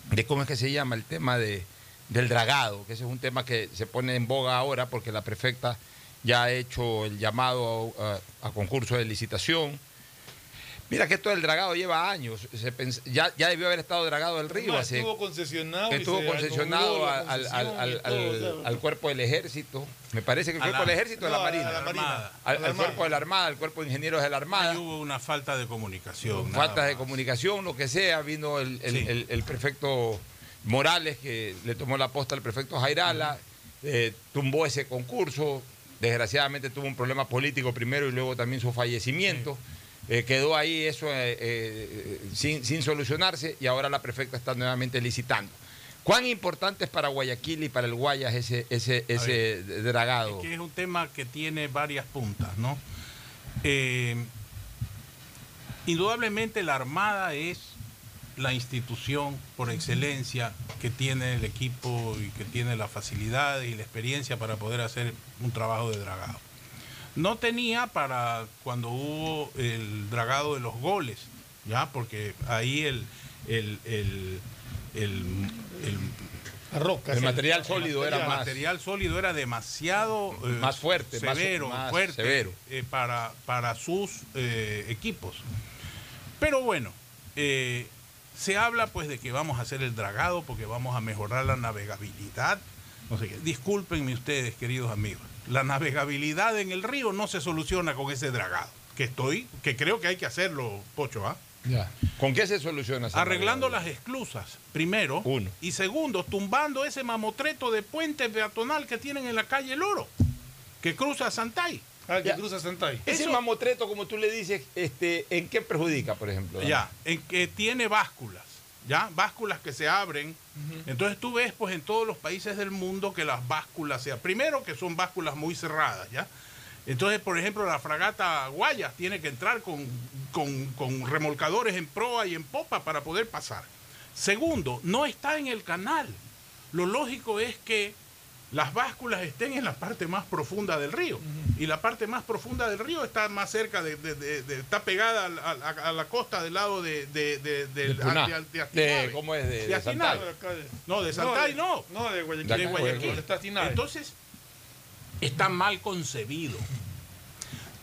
de cómo es que se llama, el tema de del dragado, que ese es un tema que se pone en boga ahora porque la prefecta ya ha hecho el llamado a, a concurso de licitación. Mira que esto del dragado lleva años. Se pens- ya, ya debió haber estado dragado el río. Hace- estuvo concesionado. estuvo concesionado al, todo, cuerpo del ejército. Me parece que el cuerpo la- del ejército de la no, Marina. la Marina. Al, la al cuerpo de la Armada, al cuerpo de ingenieros de la Armada. Ahí hubo una falta de comunicación. falta de comunicación, lo que sea, vino el, el- Sí. el- el prefecto Morales que le tomó la posta al prefecto Jairala, eh, tumbó ese concurso, desgraciadamente tuvo un problema político primero y luego también su fallecimiento. Eh, quedó ahí eso eh, sin, sin solucionarse y ahora la prefecta está nuevamente licitando. ¿Cuán importante es para Guayaquil y para el Guayas ese, ese, ese dragado? Es que es un tema que tiene varias puntas, ¿no? Indudablemente la Armada es la institución por excelencia que tiene el equipo y que tiene las facilidades y la experiencia para poder hacer un trabajo de dragado. No tenía para cuando hubo el dragado de los goles, ¿ya? Porque ahí el, el, el, el- el- La roca. El material sólido era el material sólido era demasiado eh, Más fuerte, más- severo, más fuerte severo. eh, para, para sus eh, equipos. Pero bueno, eh, se habla pues de que vamos a hacer el dragado porque vamos a mejorar la navegabilidad. No sé qué. Discúlpenme ustedes, queridos amigos. La navegabilidad en el río no se soluciona con ese dragado. Que estoy, que creo que hay que hacerlo, Pocho, ¿ah? Ya. ¿Con qué se soluciona? Arreglando las esclusas, primero. Uno. Y segundo, tumbando ese mamotreto de puente peatonal que tienen en la calle Loro, que cruza Santay. Ah, que Ya. cruza Santay. Ese mamotreto, como tú le dices, este, ¿en qué perjudica, por ejemplo? Ya, en que tiene básculas, ¿ya? Básculas que se abren. Entonces tú ves, pues, en todos los países del mundo que las básculas sean. Primero, que son básculas muy cerradas, ¿ya? Entonces, por ejemplo, la fragata Guayas tiene que entrar con, con- con remolcadores en proa y en popa para poder pasar. Segundo, no está en el canal. Lo lógico es que las básculas estén en la parte más profunda del río. Y la parte más profunda del río está más cerca de, de- de- de- está pegada a, a- a la costa del lado de, de, de. ¿cómo es? De-. No, de Santay no. No, de Guayaquil. De Guayaquil. Entonces, está mal concebido.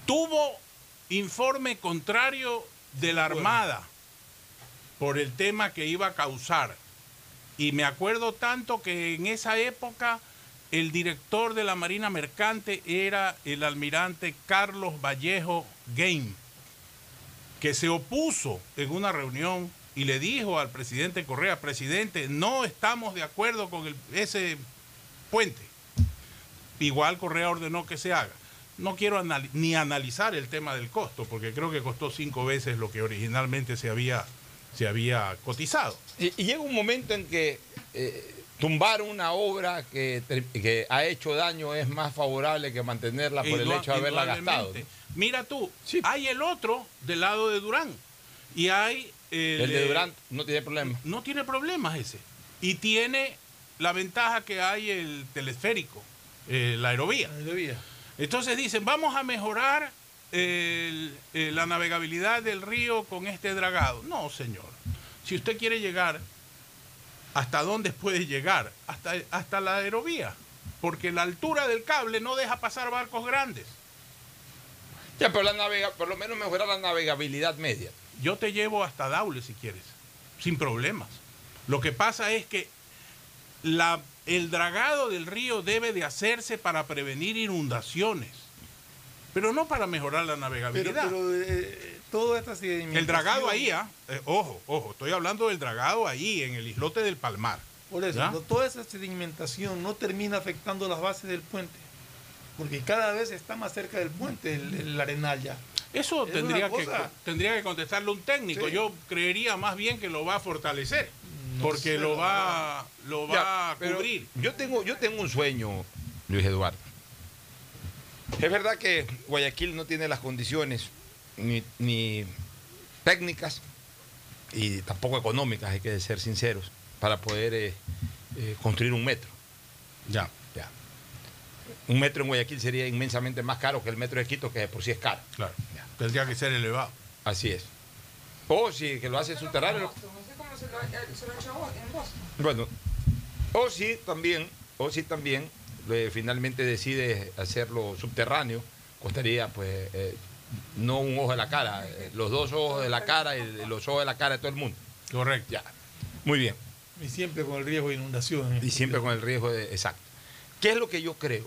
Tuvo informe contrario de la Armada por el tema que iba a causar. Y me acuerdo tanto que en esa época el director de la Marina Mercante era el almirante Carlos Vallejo Game, que se opuso en una reunión y le dijo al presidente Correa, presidente, no estamos de acuerdo con ese puente. Igual Correa ordenó que se haga. No quiero ni analizar el tema del costo, porque creo que costó cinco veces lo que originalmente se había, se había cotizado. Y, y llega un momento en que eh, tumbar una obra que, que ha hecho daño es más favorable que mantenerla por el hecho de haberla gastado. Mira tú, hay el otro del lado de Durán. Y hay el, El de eh, Durán no tiene problema. No tiene problemas ese. Y tiene la ventaja que hay el telesférico, eh, la aerovía. Entonces dicen, vamos a mejorar el- eh, la navegabilidad del río con este dragado. No, señor. Si usted quiere llegar, ¿hasta dónde puede llegar? Hasta, hasta la aerovía. Porque la altura del cable no deja pasar barcos grandes. Ya, pero la navega, por lo menos mejorar la navegabilidad media. Yo te llevo hasta Daule si quieres, sin problemas. Lo que pasa es que la, el dragado del río debe de hacerse para prevenir inundaciones, pero no para mejorar la Pero, navegabilidad. pero eh, sedimentación... el dragado ahí, ¿ah? Eh, ojo, ojo, estoy hablando del dragado ahí, en el islote del Palmar. Por eso, ¿Ya? toda esa sedimentación no termina afectando las bases del puente. Porque cada vez está más cerca del puente el, el arenal ya. Eso Es tendría que, tendría que contestarle un técnico. Sí. Yo creería más bien que lo va a fortalecer, No porque sé, lo va, lo va Ya, a cubrir. Yo tengo, yo tengo un sueño, Luis Eduardo. Es verdad que Guayaquil no tiene las condiciones ni, ni técnicas y tampoco económicas, hay que ser sinceros, para poder eh, eh, construir un metro. Ya. Ya. Un metro en Guayaquil sería inmensamente más caro que el metro de Quito, que de por sí es caro. Claro. Tendría que ser elevado. Así es. O si que lo hace subterráneo. No sé cómo se lo, se lo ha hecho en Boston. Bueno, o si también, o si también eh, finalmente decide hacerlo subterráneo, costaría pues eh, no un ojo de la cara, eh, los dos ojos de la cara y los ojos de la cara de todo el mundo. Correcto. Ya. Muy bien. Y siempre con el riesgo de inundación. Y siempre con el riesgo de. Exacto. ¿Qué es lo que yo creo?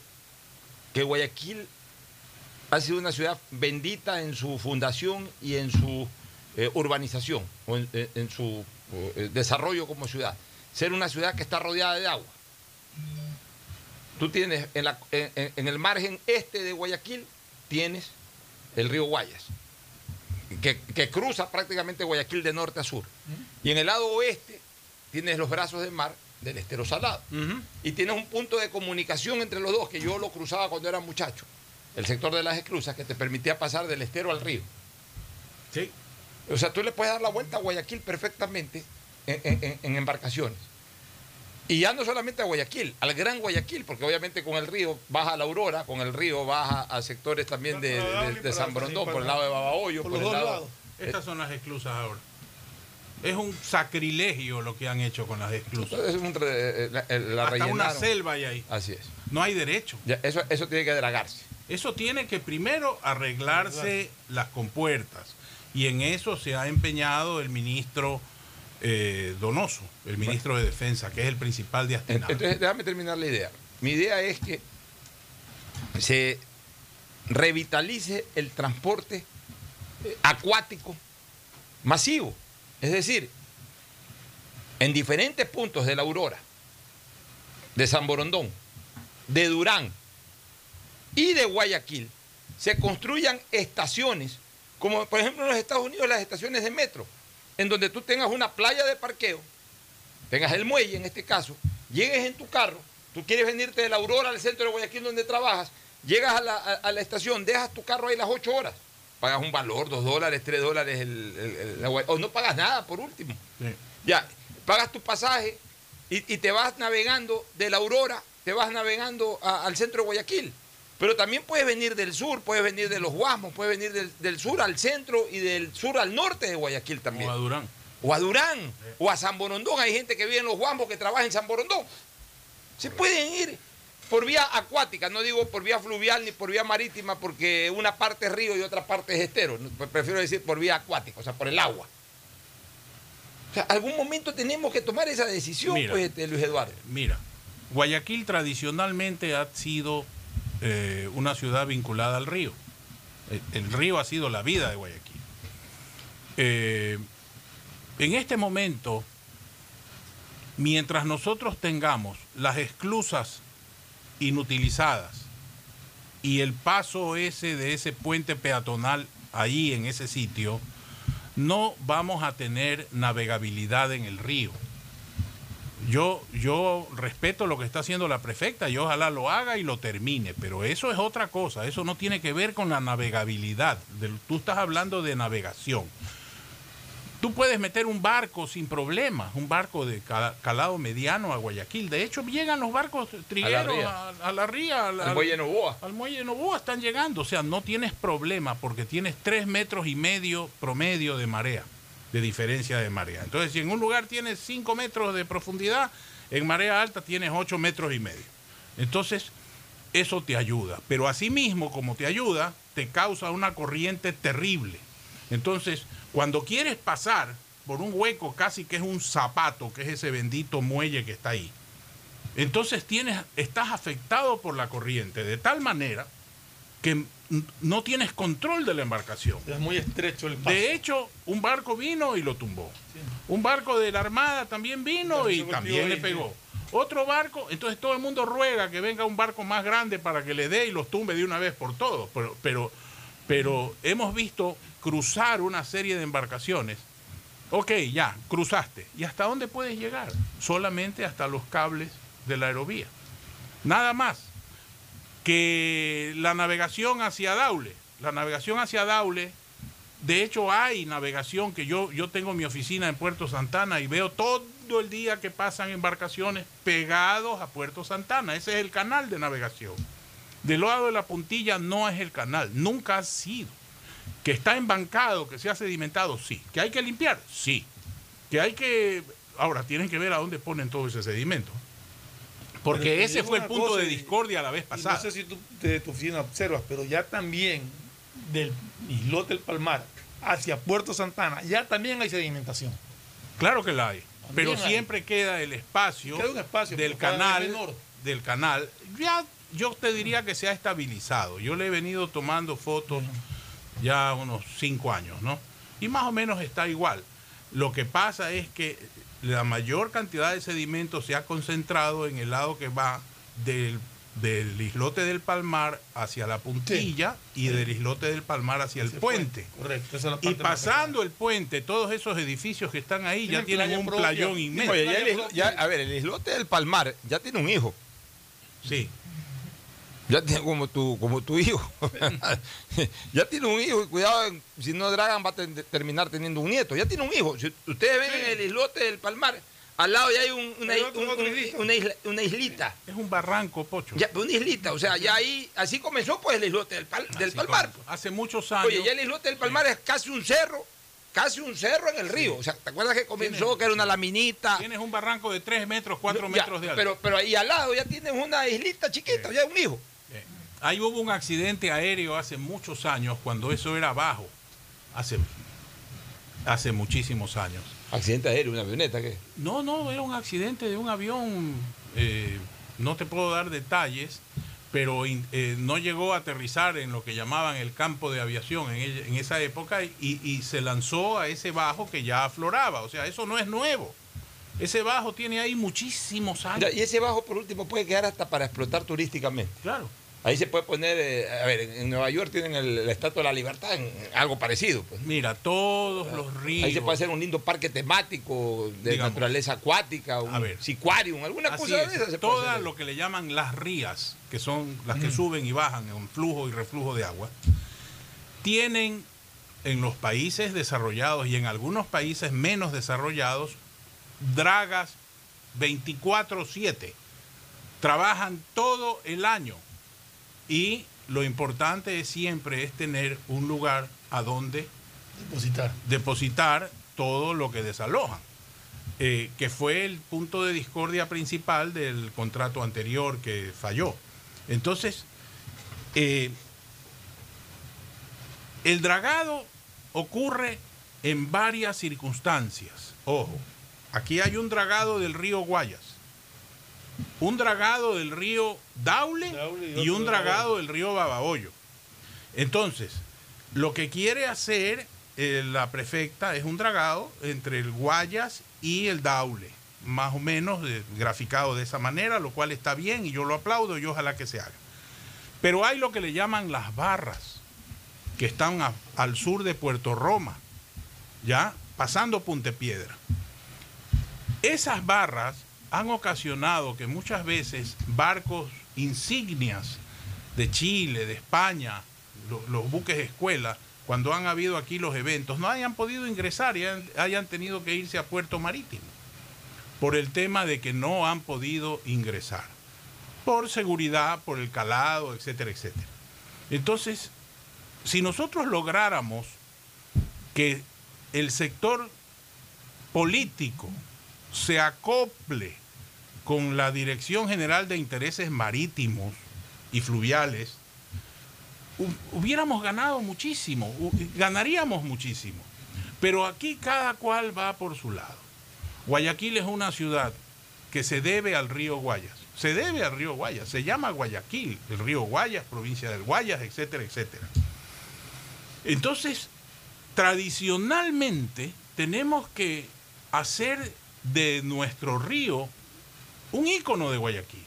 Que Guayaquil ha sido una ciudad bendita en su fundación y en su eh, urbanización, o en, su eh, desarrollo como ciudad. Ser una ciudad que está rodeada de agua. Tú tienes en, la- en- en- en el margen este de Guayaquil, tienes el río Guayas, que, que cruza prácticamente Guayaquil de norte a sur. Y en el lado oeste tienes los brazos del mar del estero salado. Y tienes un punto de comunicación entre los dos, que yo lo cruzaba cuando era muchacho. El sector de las esclusas, que te permitía pasar del estero al río. Sí. O sea, tú le puedes dar la vuelta a Guayaquil perfectamente en, en- en- en embarcaciones. Y ya no solamente a Guayaquil, al Gran Guayaquil, porque obviamente con el río baja la Aurora, con el río baja a sectores también de, de- de San Brondón, por el lado de Babahoyo, por, el lado... Estas son las esclusas ahora. Es un sacrilegio lo que han hecho con las esclusas. Es un eh, la, eh, la Hasta una selva hay ahí. Así es. No hay derecho. Ya, eso, eso tiene que dragarse. Eso tiene que primero arreglarse las compuertas. Y en eso se ha empeñado el ministro eh, Donoso, el ministro de Defensa, que es el principal de Astenado. Entonces, déjame terminar la idea. Mi idea es que se revitalice el transporte eh, acuático masivo. Es decir, en diferentes puntos de la Aurora, de San Borondón, de Durán y de Guayaquil, se construyan estaciones, como por ejemplo en los Estados Unidos las estaciones de metro, en donde tú tengas una playa de parqueo, tengas el muelle en este caso, llegues en tu carro, tú quieres venirte de la Aurora al centro de Guayaquil donde trabajas, llegas a la, a- a la estación, dejas tu carro ahí las 8 horas, pagas un valor, 2 dólares, 3 dólares, el- o no pagas nada por último. Ya, pagas tu pasaje y, y te vas navegando de la Aurora, te vas navegando a- al centro de Guayaquil. Pero también puedes venir del sur, puedes venir de los Guasmos, puedes venir del, del sur al centro y del sur al norte de Guayaquil también. O a Durán. O a Durán, o a San Borondón. Hay gente que vive en los Guasmos que trabaja en San Borondón. Se pueden ir por vía acuática, no digo por vía fluvial ni por vía marítima, porque una parte es río y otra parte es estero. Prefiero decir por vía acuática, o sea, por el agua. O sea, algún momento tenemos que tomar esa decisión, Mira. pues, este, Luis Eduardo. Mira, Guayaquil tradicionalmente ha sido eh, una ciudad vinculada al río. El, el río ha sido la vida de Guayaquil. Eh, en este momento, mientras nosotros tengamos las esclusas inutilizadas y el paso ese de ese puente peatonal ahí en ese sitio, no vamos a tener navegabilidad en el río. Yo, yo respeto lo que está haciendo la prefecta y ojalá lo haga y lo termine, pero eso es otra cosa, eso no tiene que ver con la navegabilidad. Del- tú estás hablando de navegación. Tú puedes meter un barco sin problemas, un barco de cala- calado mediano a Guayaquil. De hecho, llegan los barcos trigueros ría. a, a la ría, Al muelle de Novoa. Al muelle de Novoa están llegando. O sea, no tienes problema porque tienes tres metros y medio promedio de marea, de diferencia de marea. Entonces, si en un lugar tienes cinco metros de profundidad, en marea alta tienes ocho metros y medio. Entonces, eso te ayuda. Pero asimismo, como te ayuda, te causa una corriente terrible. Entonces, cuando quieres pasar por un hueco casi que es un zapato, que es ese bendito muelle que está ahí, entonces tienes, estás afectado por la corriente de tal manera que no tienes control de la embarcación. Es muy estrecho el paso. De hecho, un barco vino y lo tumbó. Un barco de la Armada también vino y También le pegó. Otro barco, entonces todo el mundo ruega que venga un barco más grande para que le dé y los tumbe de una vez por todos. Pero, pero, pero hemos visto cruzar una serie de embarcaciones. Ok, ya, cruzaste. ¿Y hasta dónde puedes llegar? Solamente hasta los cables de la aerovía. Nada más que la navegación hacia Daule. La navegación hacia Daule, de hecho hay navegación que yo, yo tengo mi oficina en Puerto Santana y veo todo el día que pasan embarcaciones pegados a Puerto Santana. Ese es el canal de navegación. Del lado de la puntilla no es el canal, nunca ha sido. Que está embancado, que se ha sedimentado, sí. Que hay que limpiar, sí. Que hay que... Ahora, tienen que ver a dónde ponen todo ese sedimento. Porque ese fue el punto cosa, de discordia la vez pasada. No sé si tú de tu oficina observas, pero ya también del islote del Palmar hacia Puerto Santana, ya también hay sedimentación. Claro que la hay. Pero hay. siempre queda el espacio, Queda un espacio, del canal. Del canal. Ya yo te diría que se ha estabilizado. Yo le he venido tomando fotos ya unos cinco años, ¿no? Y más o menos está igual. Lo que pasa es que la mayor cantidad de sedimentos se ha concentrado en el lado que va del, del islote del Palmar hacia la puntilla y del islote del Palmar hacia el puente. Correcto, esa es la Y parte pasando el puente, todos esos edificios que están ahí ya Tienen un playón inmenso. Oye, ya el islo- ya, a ver, el islote del Palmar ya tiene un hijo. Sí. Ya tiene como tu, como tu hijo. ya tiene un hijo y cuidado, si no Dragan va a ten- terminar teniendo un nieto. Ya tiene un hijo. Si ustedes ven en el islote del Palmar, al lado ya hay un- una, un- un- isla- una islita. Es un barranco, Pocho. Ya, una islita, o sea, ya ahí, así comenzó pues el islote del, Pal- del Palmar. como- Hace muchos años. Oye, ya el islote del Palmar es casi un cerro, casi un cerro en el río. O sea, ¿te acuerdas que comenzó que era una laminita? Tienes un barranco de 3 metros, 4 Ya, metros de alto. Pero, pero ahí al lado ya tienes una islita chiquita, ya un hijo. Ahí hubo un accidente aéreo hace muchos años, cuando eso era bajo. Hace, hace muchísimos años. Accidente aéreo, una avioneta, ¿qué? No, no, era un accidente de un avión. eh, no te puedo dar detalles, pero eh, no llegó a aterrizar en lo que llamaban el campo de aviación en, esa época y, y se lanzó a ese bajo que ya afloraba. O sea, eso no es nuevo. Ese bajo tiene ahí muchísimos años. Y ese bajo, por último, puede quedar hasta para explotar turísticamente. Claro. Ahí se puede poner, eh, a ver, en Nueva York tienen el, la Estatua de la Libertad, en, algo parecido. Pues. Mira, todos los ríos. Ahí se puede hacer un lindo parque temático de Digamos. naturaleza acuática, un A ver. sicuarium, alguna cosa es, de esas todas lo que le llaman las rías, que son las que suben y bajan en flujo y reflujo de agua, tienen en los países desarrollados y en algunos países menos desarrollados dragas 24/7. Trabajan todo el año y lo importante es siempre es tener un lugar a donde Depositar. depositar todo lo que desalojan, eh, que fue el punto de discordia principal del contrato anterior que falló. Entonces, eh, el dragado ocurre en varias circunstancias. Ojo, aquí hay un dragado del río Guayas, un dragado del río Daule, Daule y un dragado del río Babahoyo. Entonces, lo que quiere hacer eh, la prefecta es un dragado entre el Guayas y el Daule, más o menos eh, graficado de esa manera, lo cual está bien y yo lo aplaudo y ojalá que se haga. Pero hay lo que le llaman las barras, que están a- al sur de Puerto Roma, ya pasando Puntepiedra. Esas barras han ocasionado que muchas veces barcos insignias de Chile, de España, lo- los buques escuela, cuando han habido aquí los eventos, no hayan podido ingresar y hayan tenido que irse a Puerto Marítimo por el tema de que no han podido ingresar, por seguridad, por el calado, etcétera, etcétera. Entonces, si nosotros lográramos que el sector político se acople con la Dirección General de Intereses Marítimos y Fluviales, hu- hubiéramos ganado muchísimo, ganaríamos muchísimo. Pero aquí cada cual va por su lado. Guayaquil es una ciudad que se debe al río Guayas. Se debe al río Guayas. Se llama Guayaquil, el río Guayas, provincia del Guayas, etcétera, etcétera. Entonces, tradicionalmente tenemos que hacer de nuestro río un ícono de Guayaquil.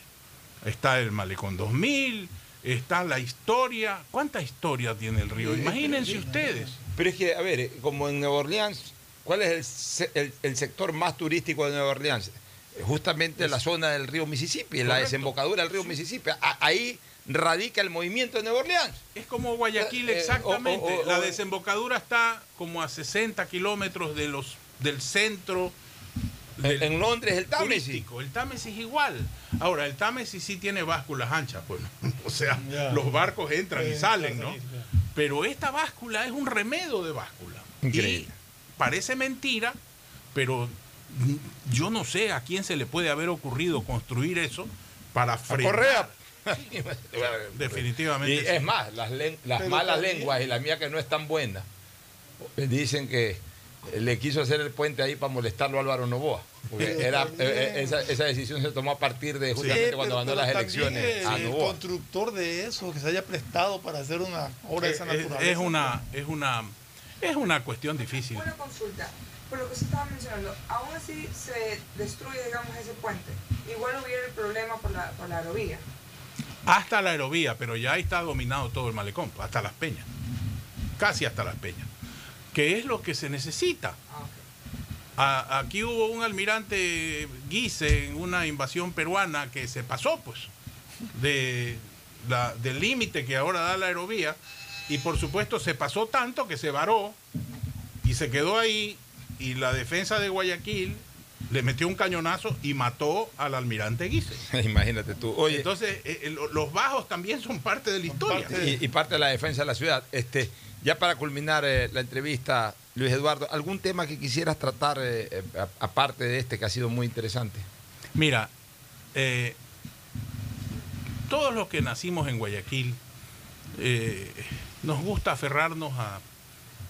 Está el Malecón 2000, está la historia. ¿Cuánta historia tiene el río? Imagínense ustedes. Pero es que, a ver, eh, como en Nueva Orleans, ¿cuál es el, el- el sector más turístico de Nueva Orleans? Eh, Justamente la zona del río Mississippi, la desembocadura del río Mississippi. A- ahí radica el movimiento de Nueva Orleans. Es como Guayaquil, Eh, eh, exactamente. o- o- o- la o- desembocadura está como a 60 kilómetros de los, del centro. En- en Londres, el Támesis. turístico. El Támesis igual. Ahora, el Támesis sí tiene básculas anchas, pues. O sea, los barcos entran y salen, ¿no? Pero esta báscula es un remedio de báscula. Increíble. Y parece mentira, pero yo no sé a quién se le puede haber ocurrido construir eso para A frenar. Correa. Definitivamente. Y sí. es más, las, las malas lenguas y la mía que no es tan buena, dicen que le quiso hacer el puente ahí para molestarlo a Álvaro Novoa. Porque era, eh, eh, esa, esa decisión se tomó a partir de justamente Eh, cuando pero- ganó pero las elecciones a el, Novoa. constructor de eso, que se haya prestado para hacer una obra de esa Es- naturaleza. es una es una es una cuestión difícil. Una consulta. Por lo que se estaba mencionando, aún así se destruye, digamos, ese puente. Igual hubiera el problema por la, por la aerovía. Hasta la aerovía, pero ya ahí está dominado todo el malecón, hasta las peñas. Casi hasta las peñas. Que es lo que se necesita. Ah. A- aquí hubo un almirante Guise en una invasión peruana que se pasó, pues, de la- del límite que ahora da la aerovía. Y por supuesto se pasó tanto que se varó y se quedó ahí. Y la defensa de Guayaquil le metió un cañonazo y mató al almirante Guise. Imagínate tú. Oye, Entonces, eh, eh, lo- los bajos también son parte de la historia. y, y parte de la defensa de la ciudad. Este, ya para culminar eh, la entrevista, Luis Eduardo, ¿algún tema que quisieras tratar eh, eh, aparte de este que ha sido muy interesante? Mira, todos los que nacimos en Guayaquil nos gusta aferrarnos a,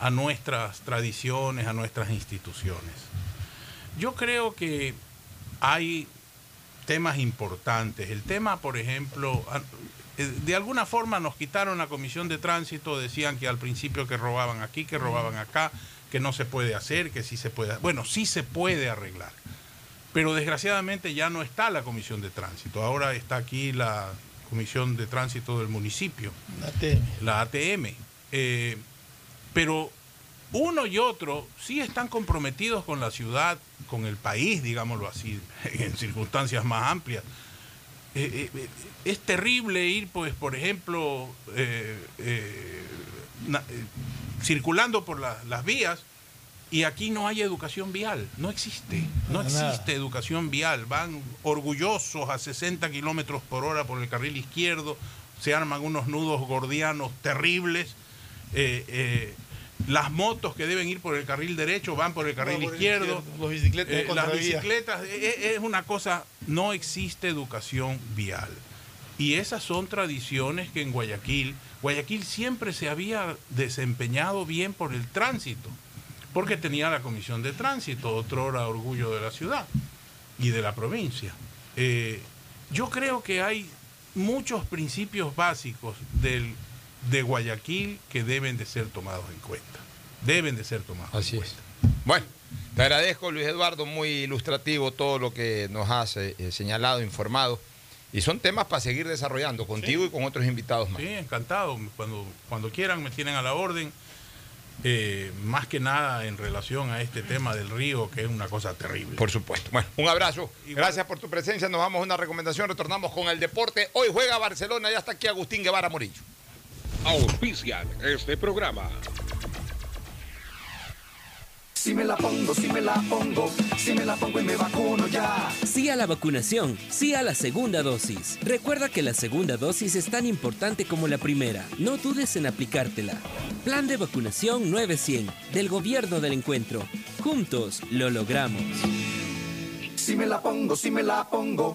a nuestras tradiciones, a nuestras instituciones. Yo creo que hay temas importantes. El tema, por ejemplo, de alguna forma nos quitaron la comisión de tránsito, decían que al principio que robaban aquí, que robaban acá, que no se puede hacer, que sí se puede. Bueno, sí se puede arreglar. Pero desgraciadamente ya no está la comisión de tránsito. Ahora está aquí la Comisión de Tránsito del municipio, La ATM. la ATM. Eh, pero uno y otro sí están comprometidos con la ciudad, con el país, digámoslo así, en circunstancias más amplias. Eh, eh, es terrible ir, pues, por ejemplo, eh, eh, na- eh, circulando por la- las vías y aquí no hay educación vial, no existe, no existe educación vial. Van orgullosos a 60 kilómetros por hora por el carril izquierdo, se arman unos nudos gordianos terribles. eh, eh, las motos que deben ir por el carril derecho van por el carril por izquierdo. los bicicletas Eh, las bicicletas, eh, eh, es una cosa, no existe educación vial. Y esas son tradiciones que en Guayaquil, Guayaquil siempre se había desempeñado bien por el tránsito, porque tenía la comisión de tránsito, otro era orgullo de la ciudad y de la provincia. Eh, yo creo que hay muchos principios básicos del, de Guayaquil que deben de ser tomados en cuenta. Deben de ser tomados Así en es. cuenta. Bueno, te agradezco Luis Eduardo, muy ilustrativo todo lo que nos has eh, eh, señalado, informado. Y son temas para seguir desarrollando contigo y con otros invitados más. Sí, encantado. Cuando, cuando quieran me tienen a la orden. Eh, más que nada en relación a este tema del río, que es una cosa terrible. Por supuesto. Bueno, un abrazo. Gracias por tu presencia. Nos vamos a una recomendación. Retornamos con el deporte. Hoy juega Barcelona. Ya está aquí Agustín Guevara Morillo. Auspician este programa. Si me la pongo, si me la pongo, si me la pongo y me vacuno ya. Sí a la vacunación, sí a la segunda dosis. Recuerda que la segunda dosis es tan importante como la primera. No dudes en aplicártela. Plan de vacunación 900 del Gobierno del Encuentro. Juntos lo logramos. Si me la pongo, si me la pongo.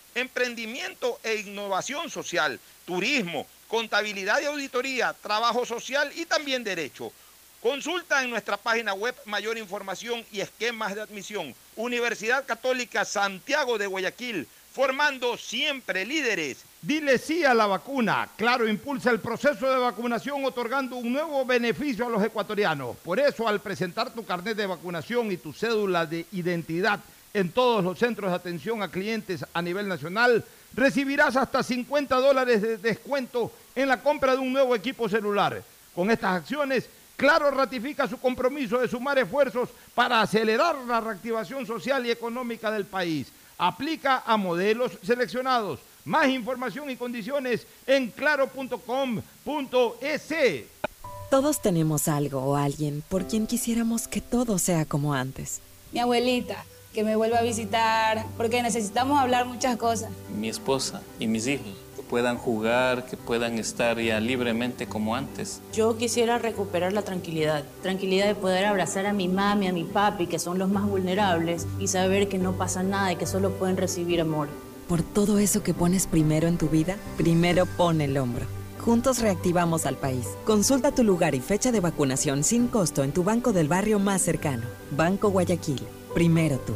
emprendimiento e innovación social, turismo, contabilidad y auditoría, trabajo social y también derecho. Consulta en nuestra página web mayor información y esquemas de admisión. Universidad Católica Santiago de Guayaquil, formando siempre líderes. Dile sí a la vacuna. Claro, impulsa el proceso de vacunación otorgando un nuevo beneficio a los ecuatorianos. Por eso, al presentar tu carnet de vacunación y tu cédula de identidad en todos los centros de atención a clientes a nivel nacional, recibirás hasta 50 dólares de descuento en la compra de un nuevo equipo celular. Con estas acciones, Claro ratifica su compromiso de sumar esfuerzos para acelerar la reactivación social y económica del país. Aplica a modelos seleccionados. Más información y condiciones en claro.com.es. Todos tenemos algo o alguien por quien quisiéramos que todo sea como antes. Mi abuelita, que me vuelva a visitar, porque necesitamos hablar muchas cosas. mi esposa y mis hijos, que puedan jugar, que puedan estar ya libremente como antes. Yo quisiera recuperar la tranquilidad, tranquilidad de poder abrazar a mi mami, a mi papi, que son los más vulnerables, y saber que no pasa nada y que solo pueden recibir amor. Por todo eso que pones primero en tu vida, primero pon el hombro. Juntos reactivamos al país. Consulta tu lugar y fecha de vacunación sin costo en tu banco del barrio más cercano. Banco Guayaquil. Primero tú.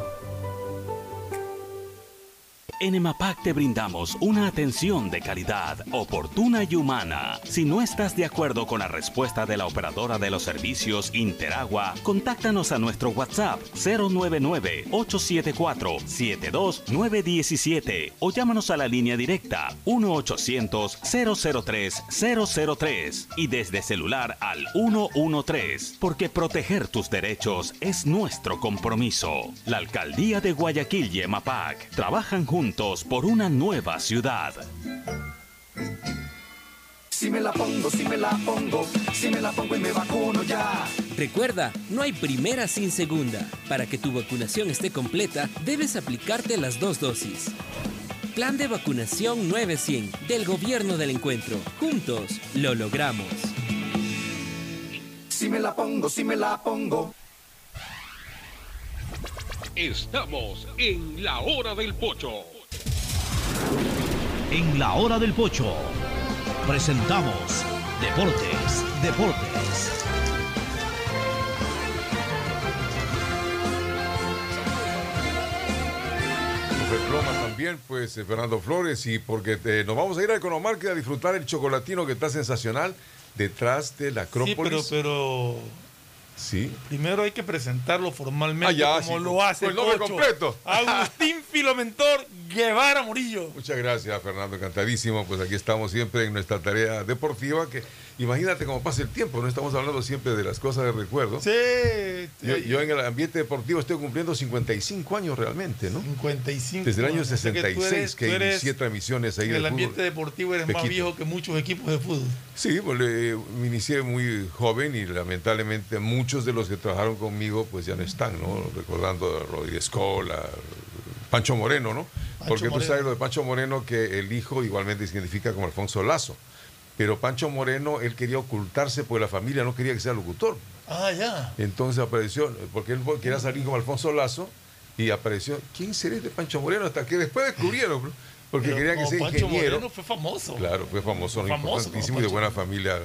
En EMAPAC te brindamos una atención de calidad, oportuna y humana. Si no estás de acuerdo con la respuesta de la operadora de los servicios Interagua, contáctanos a nuestro WhatsApp 099-874-72917 o llámanos a la línea directa 1-800-003-003 y desde celular al 113, porque proteger tus derechos es nuestro compromiso. La Alcaldía de Guayaquil y EMAPAC trabajan juntos por una nueva ciudad. Si me la pongo, si me la pongo, si me la pongo y me vacuno ya. Recuerda, no hay primera sin segunda. Para que tu vacunación esté completa, debes aplicarte las dos dosis. Plan de vacunación 900 del Gobierno del Encuentro. Juntos lo logramos. Si me la pongo, si me la pongo. Estamos en la hora del pocho. En la hora del pocho. Presentamos Deportes, Deportes. Ploma también, pues eh, Fernando Flores, y porque eh, nos vamos a ir a Economarket a disfrutar el chocolatino que está sensacional detrás de la Acrópolis. Sí, pero, pero Sí. Primero hay que presentarlo formalmente Ah, ya, como sí, lo hace el nombre Cocho. completo. Agustín Filomentor Guevara Murillo. Muchas gracias, Fernando, encantadísimo. Pues aquí estamos siempre en nuestra tarea deportiva, que imagínate cómo pasa el tiempo, no estamos hablando siempre de las cosas de recuerdo. Sí. Yo, yo en el ambiente deportivo estoy cumpliendo 55 años realmente, ¿no? 55. Desde el año años. O sea que tú 66 eres- que tú inicié transmisiones ahí En el fútbol. ambiente deportivo eres más viejo que muchos equipos de fútbol. Sí, pues, eh, me inicié muy joven y lamentablemente muchos de los que trabajaron conmigo pues ya no están, ¿no? Recordando a Rodríguez Cola, Pancho Moreno, ¿no? Porque tú Moreno. sabes lo de Pancho Moreno que el hijo igualmente se identifica como Alfonso Lazo. Pero Pancho Moreno, él quería ocultarse porque la familia no quería que sea locutor. Ah, ya. Entonces apareció, porque él quería salir como Alfonso Lazo y apareció, ¿quién será este Pancho Moreno? Hasta que después descubrieron, porque Pero querían que sea Pancho ingeniero. Moreno fue famoso. Claro, fue famoso. Famoso importantísimo y de buena familia.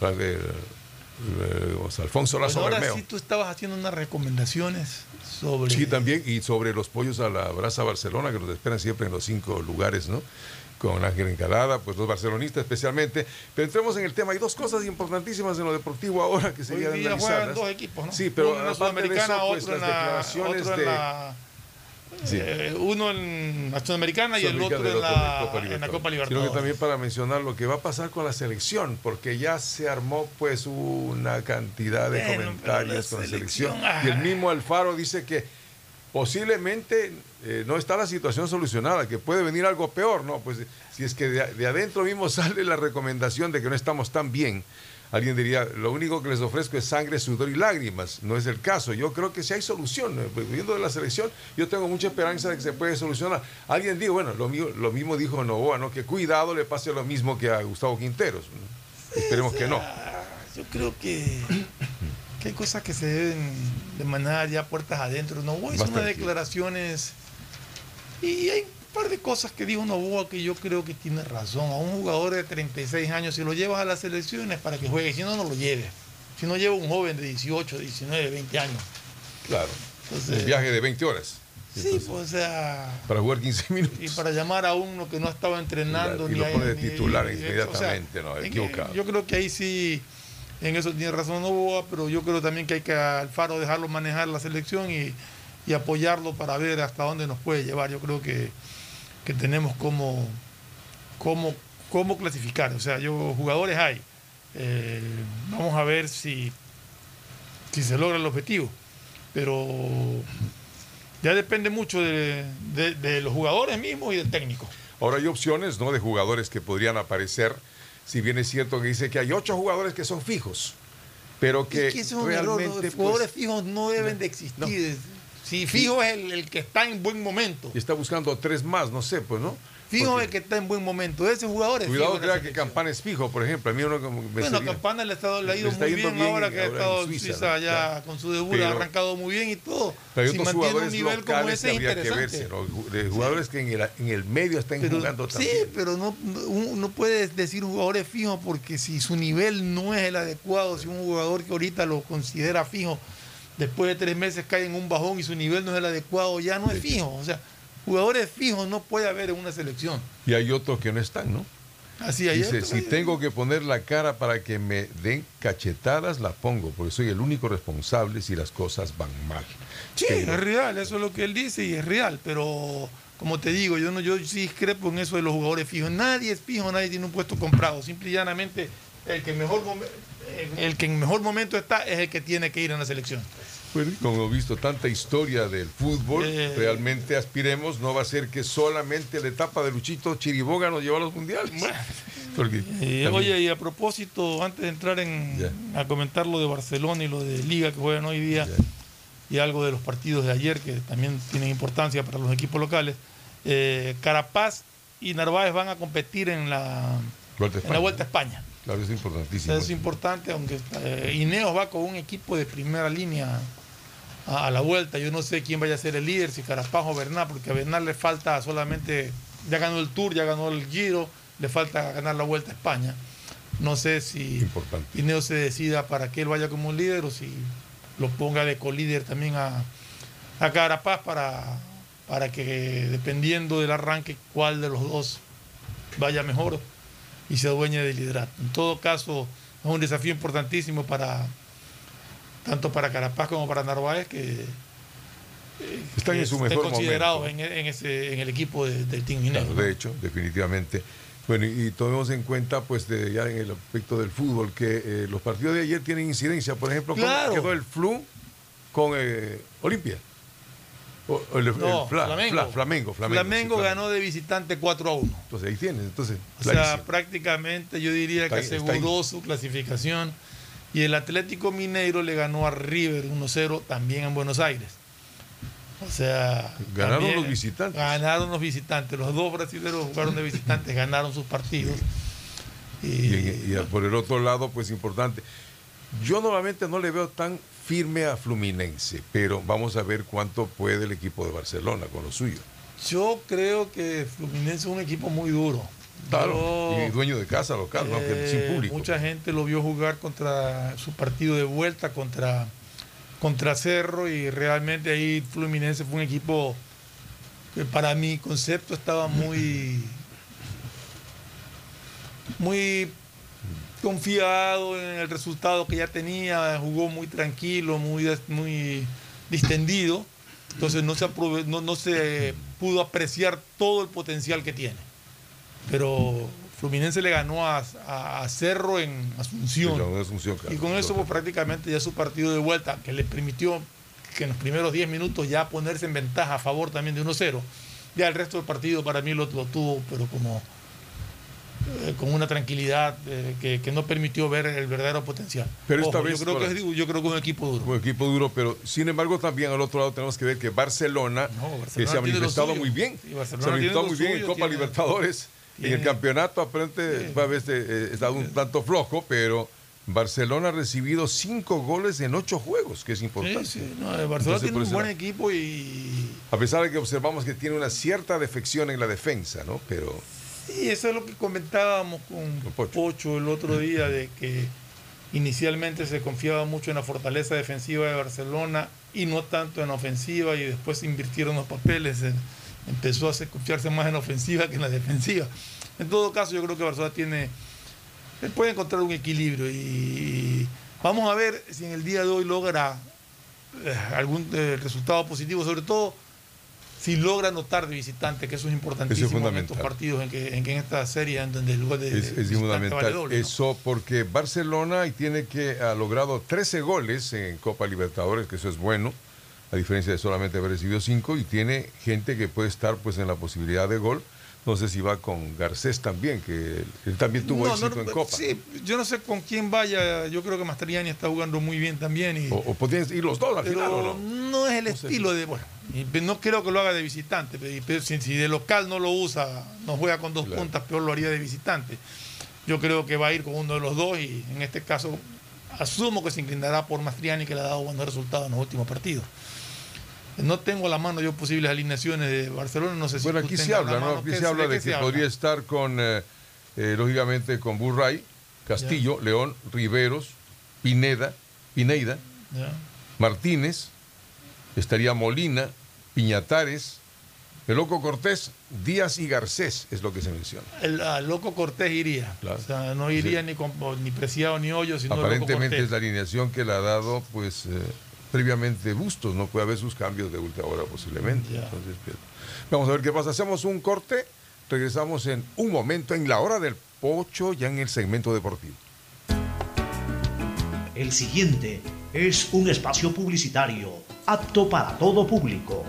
eh, o sea, Alfonso Lazo Bueno, ahora Bermeo. sí tú estabas haciendo unas recomendaciones sobre... Sí, también, y sobre los pollos a la brasa Barcelona, que nos esperan siempre en los cinco lugares, ¿no? Con Ángel Encalada, pues los barcelonistas especialmente. Pero entremos en el tema. Hay dos cosas importantísimas en lo deportivo ahora que Hoy serían día juegan dos equipos, ¿no? Sí, pero uno en la Sudamericana, eso, pues, otro en la, otro en de- la- Sí. eh, uno en la Sudamericana y el otro en la, en Copa en la Libertadores. Copa Sino Libertadores. que también para mencionar lo que va a pasar con la selección, porque ya se armó pues una cantidad de Bueno, comentarios la con la selección, selección. ah. Y el mismo Alfaro dice que posiblemente eh, no está la situación solucionada, que puede venir algo peor, ¿no? Pues si es que de, de adentro mismo sale la recomendación de que no estamos tan bien. Alguien diría, lo único que les ofrezco es sangre, sudor y lágrimas. No es el caso. Yo creo que si hay solución. eh, pues, Viendo de la selección, yo tengo mucha esperanza de que se puede solucionar. Alguien dijo, bueno, lo, mío- lo mismo dijo Novoa, ¿no? Que cuidado le pase lo mismo que a Gustavo Quinteros. ¿no? Esperemos que no. Yo creo que, que hay cosas que se deben de manejar ya puertas adentro. Novoa hizo Más unas declaraciones y hay un par de cosas que dijo Novoa que yo creo que tiene razón. A un jugador de 36 años, si lo llevas a las selecciones para que juegue, si no, no lo lleves. Si no lleva un joven de 18, 19, 20 años. Claro. Entonces- Un viaje de 20 horas. Sí, pues, o sea, Para jugar 15 minutos. y para llamar a uno que no estaba entrenando Y ni lo pone de ni- titular o sea, inmediatamente, no, equivocado. Yo creo que ahí sí, en eso tiene razón Novoa, pero yo creo también que hay que a Alfaro dejarlo manejar la selección y, y apoyarlo para ver hasta dónde nos puede llevar. Yo creo que, que tenemos como, como, cómo clasificar. O sea, yo jugadores hay. Eh, vamos a ver si, si se logra el objetivo. Pero ya depende mucho de, de- de los jugadores mismos y del técnico. Ahora hay opciones, ¿no? De jugadores que podrían aparecer. Si bien es cierto que dice que hay ocho jugadores que son fijos, pero que, Es que ese es un error, realmente ¿no? Los pues, jugadores fijos no deben de existir. Si fijo es el, el que está en buen momento. y está buscando tres más, no sé, pues, ¿no? Fijo es el que está en buen momento. Ese jugador es Cuidado crea que Campana es fijo, por ejemplo. A mí uno como me Bueno, sería- Campana le, ha estado- le ha ido muy bien, bien ahora que ha estado en Suiza, Suiza, ya Claro. con su debut, ha arrancado muy bien y todo. Pero si mantiene un jugadores nivel como ese, que es habría que verse, ¿no? De jugadores que en el, en el medio están Pero- jugando sí, también. pero no, no, puedes decir un jugador es fijo porque si su nivel no es el adecuado, si un jugador que ahorita lo considera fijo, después de tres meses cae en un bajón y su nivel no es el adecuado, ya no es fijo. O sea, jugadores fijos no puede haber en una selección. Y hay otros que no están, ¿no? Así hay Dice, otros, si hay- tengo que poner la cara para que me den cachetadas, la pongo, porque soy el único responsable si las cosas van mal. Sí, Pero- es real, eso es lo que él dice y es real, pero como te digo, yo no, yo sí discrepo en eso de los jugadores fijos. Nadie es fijo, nadie tiene un puesto comprado. Simple y llanamente, el que, mejor el que en mejor momento está es el que tiene que ir en la selección. Bueno, como hemos visto tanta historia del fútbol, Eh. realmente aspiremos, no va a ser que solamente la etapa de Luchito Chiriboga nos lleva a los mundiales. Porque Eh, oye, y a propósito, antes de entrar en, a comentar lo de Barcelona y lo de Liga que juegan hoy día, y algo de los partidos de ayer que también tienen importancia para los equipos locales, eh, Carapaz y Narváez van a competir en la, en. Vuelta a España. Claro, es importantísimo. importante, aunque eh, Ineos va con un equipo de primera línea a, a la vuelta. Yo no sé quién vaya a ser el líder, si Carapaz o Bernal, porque a Bernal le falta solamente ya ganó el Tour, ya ganó el Giro, le falta ganar la Vuelta a España. No sé si Ineo se decida para que él vaya como líder o si lo ponga de colíder también a, a Carapaz para, para que dependiendo del arranque cuál de los dos vaya mejor y se adueñe del liderato. En todo caso, es un desafío importantísimo para tanto para Carapaz como para Narváez que están en su mejor considerados en, en, ese, en el equipo de, del Team Minero. de hecho, definitivamente. Bueno, y, tomemos en cuenta, pues, de, ya en el aspecto del fútbol, que eh, los partidos de ayer tienen incidencia. Por ejemplo, ¿cómo quedó el Flu con eh, Olimpia? El, Flamengo. Flamengo, ganó de visitante 4 a 1. Entonces ahí tienes. Entonces, o sea, prácticamente yo diría que aseguró su clasificación. Y el Atlético Mineiro le ganó a River 1-0 también en Buenos Aires. O sea. Ganaron los visitantes. Ganaron los visitantes. Los dos brasileños jugaron de visitantes, ganaron sus partidos. Y, por el otro lado, pues importante. Yo normalmente no le veo tan firme a Fluminense, pero vamos a ver cuánto puede el equipo de Barcelona con lo suyo. Yo creo que Fluminense es un equipo muy duro. Claro, y dueño de casa local, sin eh, público. Mucha gente lo vio jugar contra su partido de vuelta contra contra Cerro y realmente ahí Fluminense fue un equipo que para mi concepto estaba muy muy confiado en el resultado que ya tenía, jugó muy tranquilo, muy, muy distendido, entonces no se, no, no se pudo apreciar todo el potencial que tiene. Pero Fluminense le ganó a, Cerro en Asunción. y con eso pues, prácticamente ya su partido de vuelta, que le permitió que en los primeros 10 minutos ya ponerse en ventaja a favor también de 1-0. Ya el resto del partido para mí lo, tuvo, pero como eh, con una tranquilidad eh, que, no permitió ver el verdadero potencial. Pero esta vez yo creo, que es, yo creo que un equipo duro. Un equipo duro, pero sin embargo también al otro lado tenemos que ver que Barcelona, se ha manifestado muy bien. se ha manifestado muy bien en Copa Libertadores en el campeonato aparente va a haber eh, estado un tanto flojo, pero Barcelona ha recibido cinco goles en ocho juegos, que es importante. Sí, Barcelona tiene un buen equipo y... A pesar de que observamos que tiene una cierta defección en la defensa, ¿no? Pero... Sí, eso es lo que comentábamos con, Pocho. el otro día, de que inicialmente se confiaba mucho en la fortaleza defensiva de Barcelona y no tanto en la ofensiva y después invirtieron los papeles empezó a confiarse más en la ofensiva que en la defensiva. En todo caso, yo creo que Barcelona tiene, puede encontrar un equilibrio y vamos a ver si en el día de hoy logra eh, algún eh, resultado positivo, sobre todo si logra anotar de visitante, que eso es importantísimo en estos partidos, en que, en esta serie en donde el lugar de, es, es fundamental. Eso porque Barcelona tiene que ha logrado 13 goles en Copa Libertadores, que eso es bueno a diferencia de solamente haber recibido cinco, y tiene gente que puede estar pues en la posibilidad de gol. No sé si va con Garcés también, que él también tuvo éxito en Copa. Sí, yo no sé con quién vaya. Yo creo que Mastriani está jugando muy bien también. Y, o, podrían ir los dos al final, ¿o no? No es el estilo de. Bueno, no creo que lo haga de visitante. Pero si, de local no lo usa, no juega con dos puntas, peor lo haría de visitante. Yo creo que va a ir con uno de los dos y en este caso asumo que se inclinará por Mastriani, que le ha dado buenos resultados en los últimos partidos. No tengo a la mano yo posibles alineaciones de Barcelona, no sé si Bueno, aquí se habla, ¿no? Aquí se habla de que, podría estar con, eh, eh, lógicamente, con Burray, Castillo, León, Riveros, Pineda, Pineida, Martínez, estaría Molina, Piñatares, el Loco Cortés, Díaz y Garcés es lo que se menciona. El Loco Cortés iría. O sea, no iría ni, con, ni Preciado ni Hoyo, sino Aparentemente es la alineación que le ha dado, pues... Eh, previamente Bustos, no puede haber sus cambios de última hora posiblemente. Entonces, pues, vamos a ver qué pasa. Hacemos un corte, regresamos en un momento en la hora del pocho, ya en el segmento deportivo. El siguiente es un espacio publicitario apto para todo público.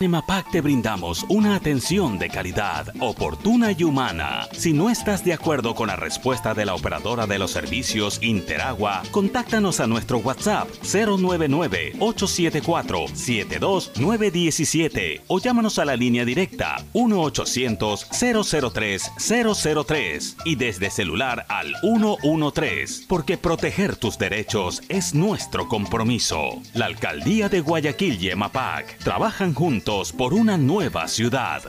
En MAPAC te brindamos una atención de calidad, oportuna y humana. Si no estás de acuerdo con la respuesta de la operadora de los servicios Interagua, contáctanos a nuestro WhatsApp 099-874-72917 o llámanos a la línea directa 1-800-003-003 y desde celular al 113, porque proteger tus derechos es nuestro compromiso. La Alcaldía de Guayaquil y MAPAC trabajan juntos juntos por una nueva ciudad.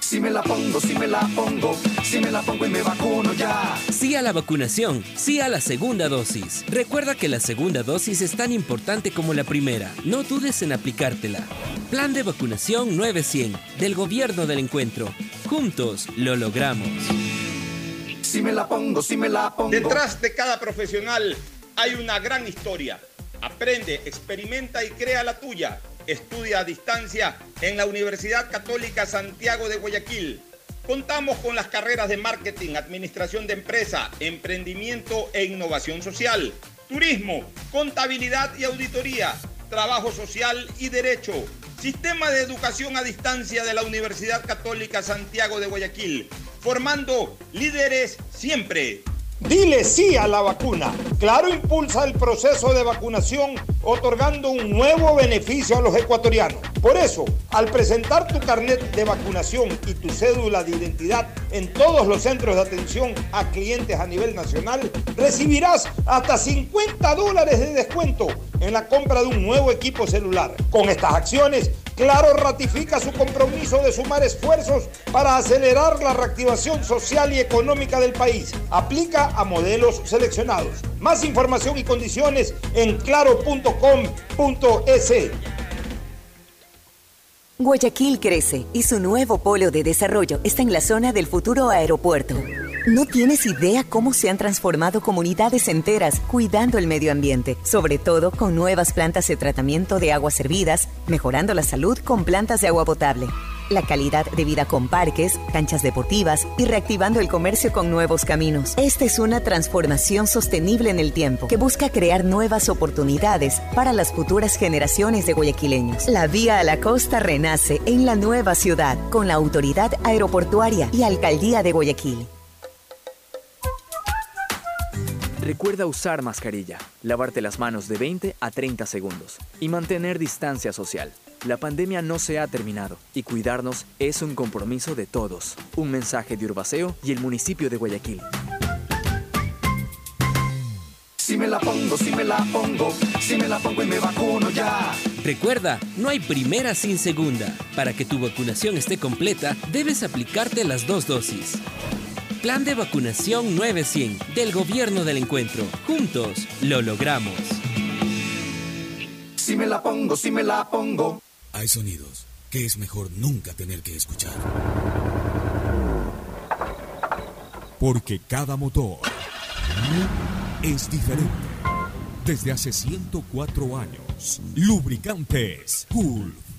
Si me la pongo, si me la pongo, si me la pongo y me vacuno ya. Sí a la vacunación, sí a la segunda dosis. Recuerda que la segunda dosis es tan importante como la primera. No dudes en aplicártela. Plan de vacunación 900 del Gobierno del Encuentro. Juntos lo logramos. Si me la pongo, si me la pongo. Detrás de cada profesional hay una gran historia. Aprende, experimenta y crea la tuya. Estudia a distancia en la Universidad Católica Santiago de Guayaquil. Contamos con las carreras de marketing, administración de empresa, emprendimiento e innovación social, turismo, contabilidad y auditoría, trabajo social y derecho. Sistema de educación a distancia de la Universidad Católica Santiago de Guayaquil, formando líderes siempre. Dile sí a la vacuna. Claro impulsa el proceso de vacunación otorgando un nuevo beneficio a los ecuatorianos. Por eso, al presentar tu carnet de vacunación y tu cédula de identidad en todos los centros de atención a clientes a nivel nacional, recibirás hasta 50 dólares de descuento en la compra de un nuevo equipo celular. Con estas acciones, Claro ratifica su compromiso de sumar esfuerzos para acelerar la reactivación social y económica del país. Aplica a modelos seleccionados. Más información y condiciones en claro.com.es. Guayaquil crece y su nuevo polo de desarrollo está en la zona del futuro aeropuerto. No tienes idea cómo se han transformado comunidades enteras cuidando el medio ambiente, sobre todo con nuevas plantas de tratamiento de aguas servidas, mejorando la salud con plantas de agua potable, la calidad de vida con parques, canchas deportivas y reactivando el comercio con nuevos caminos. Esta es una transformación sostenible en el tiempo que busca crear nuevas oportunidades para las futuras generaciones de guayaquileños. La vía a la costa renace en la nueva ciudad con la autoridad aeroportuaria y alcaldía de Guayaquil. Recuerda usar mascarilla, lavarte las manos de 20 a 30 segundos y mantener distancia social. La pandemia no se ha terminado y cuidarnos es un compromiso de todos. Un mensaje de Urbaceo y el municipio de Guayaquil. Si me la pongo, si me la pongo, si me la pongo y me vacuno ya. Recuerda, no hay primera sin segunda. Para que tu vacunación esté completa, debes aplicarte las dos dosis. Plan de vacunación 900 del Gobierno del Encuentro. Juntos lo logramos. Si me la pongo, si me la pongo. Hay sonidos que es mejor nunca tener que escuchar. Porque cada motor es diferente. Desde hace 104 años, lubricantes Gulf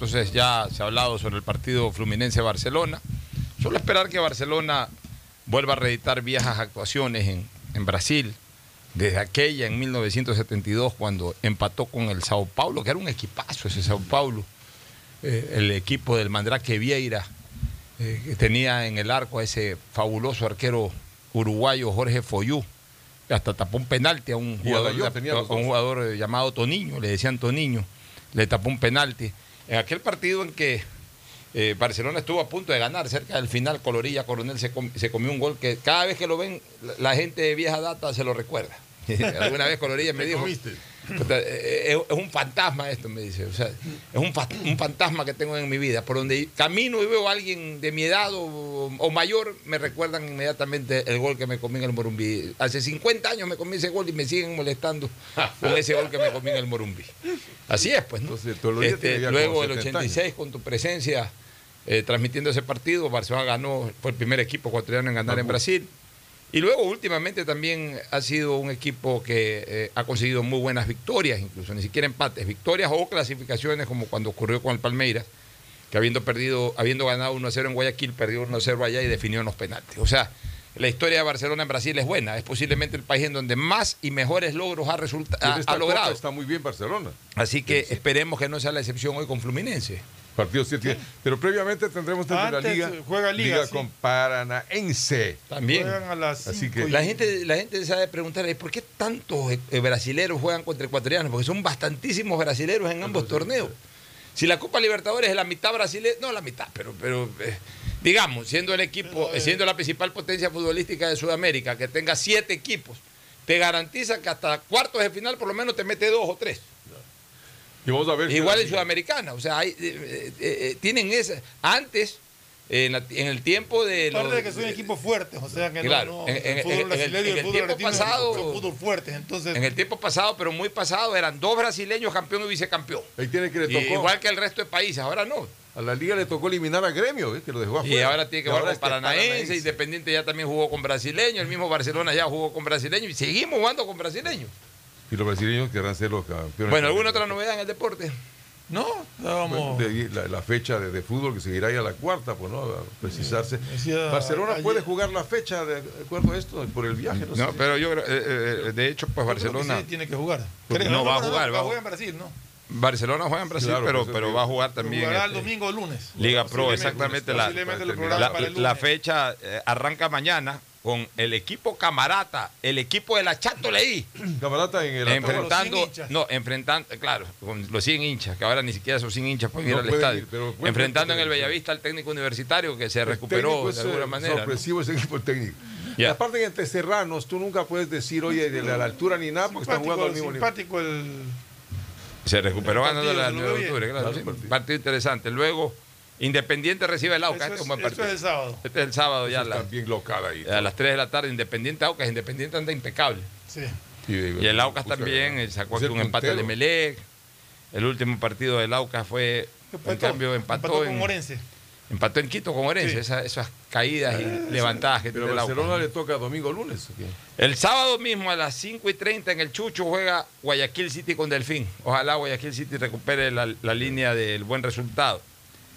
Entonces ya se ha hablado sobre el partido Fluminense-Barcelona. Solo esperar que Barcelona vuelva a reeditar viejas actuaciones en, en Brasil, desde aquella en 1972 cuando empató con el Sao Paulo, que era un equipazo ese Sao Paulo, eh, el equipo del Mandrake Vieira, eh, que tenía en el arco a ese fabuloso arquero uruguayo Jorge Foyú, que hasta tapó un penalti a un jugador, a un jugador llamado Toniño, le decían Toniño, le tapó un penalti. En aquel partido en que eh, Barcelona estuvo a punto de ganar, cerca del final, Colorilla Coronel se, com- se comió un gol que cada vez que lo ven, la, gente de vieja data se lo recuerda. Alguna vez Colorilla me dijo. "Puta, eh, Es, es un fantasma esto, me dice. O sea, es un, un fantasma que tengo en mi vida. Por donde camino y veo a alguien de mi edad o, o mayor, me recuerdan inmediatamente el gol que me comí en el Morumbí. Hace 50 años me comí ese gol y me siguen molestando con ese gol que me comí en el Morumbí. Así es, pues. ¿no? Tolorilla Este, luego del 70 años. 86, con tu presencia eh, transmitiendo ese partido, Barcelona ganó, fue el primer equipo ecuatoriano en ganar en Brasil. Y luego últimamente también ha sido un equipo que eh, ha conseguido muy buenas victorias, incluso ni siquiera empates, victorias o clasificaciones como cuando ocurrió con el Palmeiras, que habiendo perdido, habiendo ganado 1-0 en Guayaquil, perdió 1-0 allá y definió en los penaltis. O sea, la historia de Barcelona en Brasil es buena, es posiblemente el país en donde más y mejores logros ha, resulta- En ha- esta ha logrado. Está muy bien Barcelona. Así que esperemos que no sea la excepción hoy con Fluminense. Partido 7. Pero previamente tendremos desde la Antes liga. juega Liga, sí. con Paranaense. También. Juegan a las Así que- y- La gente, la gente sabe preguntar, ¿y ¿por qué tantos eh, brasileros juegan contra ecuatorianos? Porque son bastantísimos brasileros en ambos torneos. Si la Copa Libertadores es la mitad brasileña, no la mitad, pero, pero eh, digamos, siendo el equipo, eh, siendo la principal potencia futbolística de Sudamérica, que tenga siete equipos, te garantiza que hasta cuartos de final por lo menos te mete dos o tres. Y vamos a ver. Igual en Sudamericana, o sea, hay, eh, eh, eh, tienen esa. Antes, en, la- en el tiempo de los. Aparte de que son equipos fuertes, o sea que Claro, no, no, en- el fútbol en- en el- brasileño y en el el fútbol argentino pasado- son fútbol fuertes, entonces En el tiempo pasado, pero muy pasado, eran dos brasileños campeón y vicecampeón. Ahí tiene que le Y tocó. igual que el resto de países, ahora no. A la liga le tocó eliminar a Gremio, ¿eh? que lo dejó afuera. Y ahora tiene que jugar con este Paranaense, Independiente ya también jugó con brasileños, el mismo Barcelona ya jugó con brasileños y seguimos jugando con brasileños. Y los brasileños querrán ser los campeones. Bueno, ¿alguna otra novedad en el deporte? No, estábamos. Bueno, de- la, la fecha de, de fútbol que seguirá ya la cuarta, pues no, a precisarse. Decía Barcelona ayer- puede jugar la fecha de acuerdo a esto por el viaje, no, No, sé. pero yo creo, eh, eh, de hecho, pues Yo creo que Barcelona. sí tiene que jugar. Porque Creo, no va a jugar, va a juega en Brasil, ¿no? Barcelona juega en Brasil, Claro, pero, pero va a jugar también. Jugará el este, domingo o lunes. Liga Pro, exactamente. La, la- fecha eh, arranca mañana con el equipo Camarata, el equipo de la Chato Leí. Camarata en el enfrentando, Con los 100 hinchas. no, enfrentando, claro, con los 100 hinchas, que ahora ni siquiera son 100 hinchas pueden ir No al estadio. ir, pero cuenten enfrentando en el Bellavista al técnico universitario que se El recuperó de es, alguna eh, manera. ¿no? Sorpresivo ese equipo técnico. Ya. Aparte que entre serranos, tú nunca puedes decir, oye, de la, la altura ni nada, porque están jugando al mismo nivel. simpático el. Se recuperó El ganando la se lo 9 de octubre, claro, Claro, sí. partido. partido interesante. Luego, Independiente recibe el Aucas. Eso Este es es- un buen eso partido. es el sábado. Este es el sábado ya a, Eso la- está bien local ahí. a las 3 de la tarde. Independiente Aucas. Independiente anda impecable. Sí. Y, Y el Aucas también eh, sacó aquí un empate de Melec. El último partido del Aucas fue, en Empató, cambio, empató, con en, Morense. empató en Quito con Orense. Sí. Esas caídas y levantadas que Pero tiene el Aucas. Barcelona le toca domingo o lunes. ¿o qué? El sábado mismo a las 5 y 30 en el Chucho juega Guayaquil City con Delfín. Ojalá Guayaquil City recupere la, la línea del buen resultado.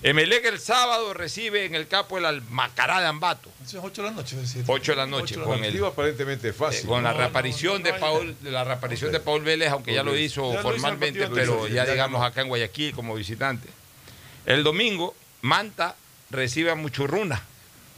Emelec el sábado recibe en el campo el Almacará de Ambato. Eso es 8 de la noche. es decir. 8 de la noche. Ocho de la Con, el, Partido aparentemente fácil. eh, con la reaparición no, de no Paul, la reaparición de Paul Vélez, aunque ya lo hizo Ya lo hizo el formalmente, partido pero ya ya digamos acá en Guayaquil como visitante. El domingo, Manta recibe a Muchurruna.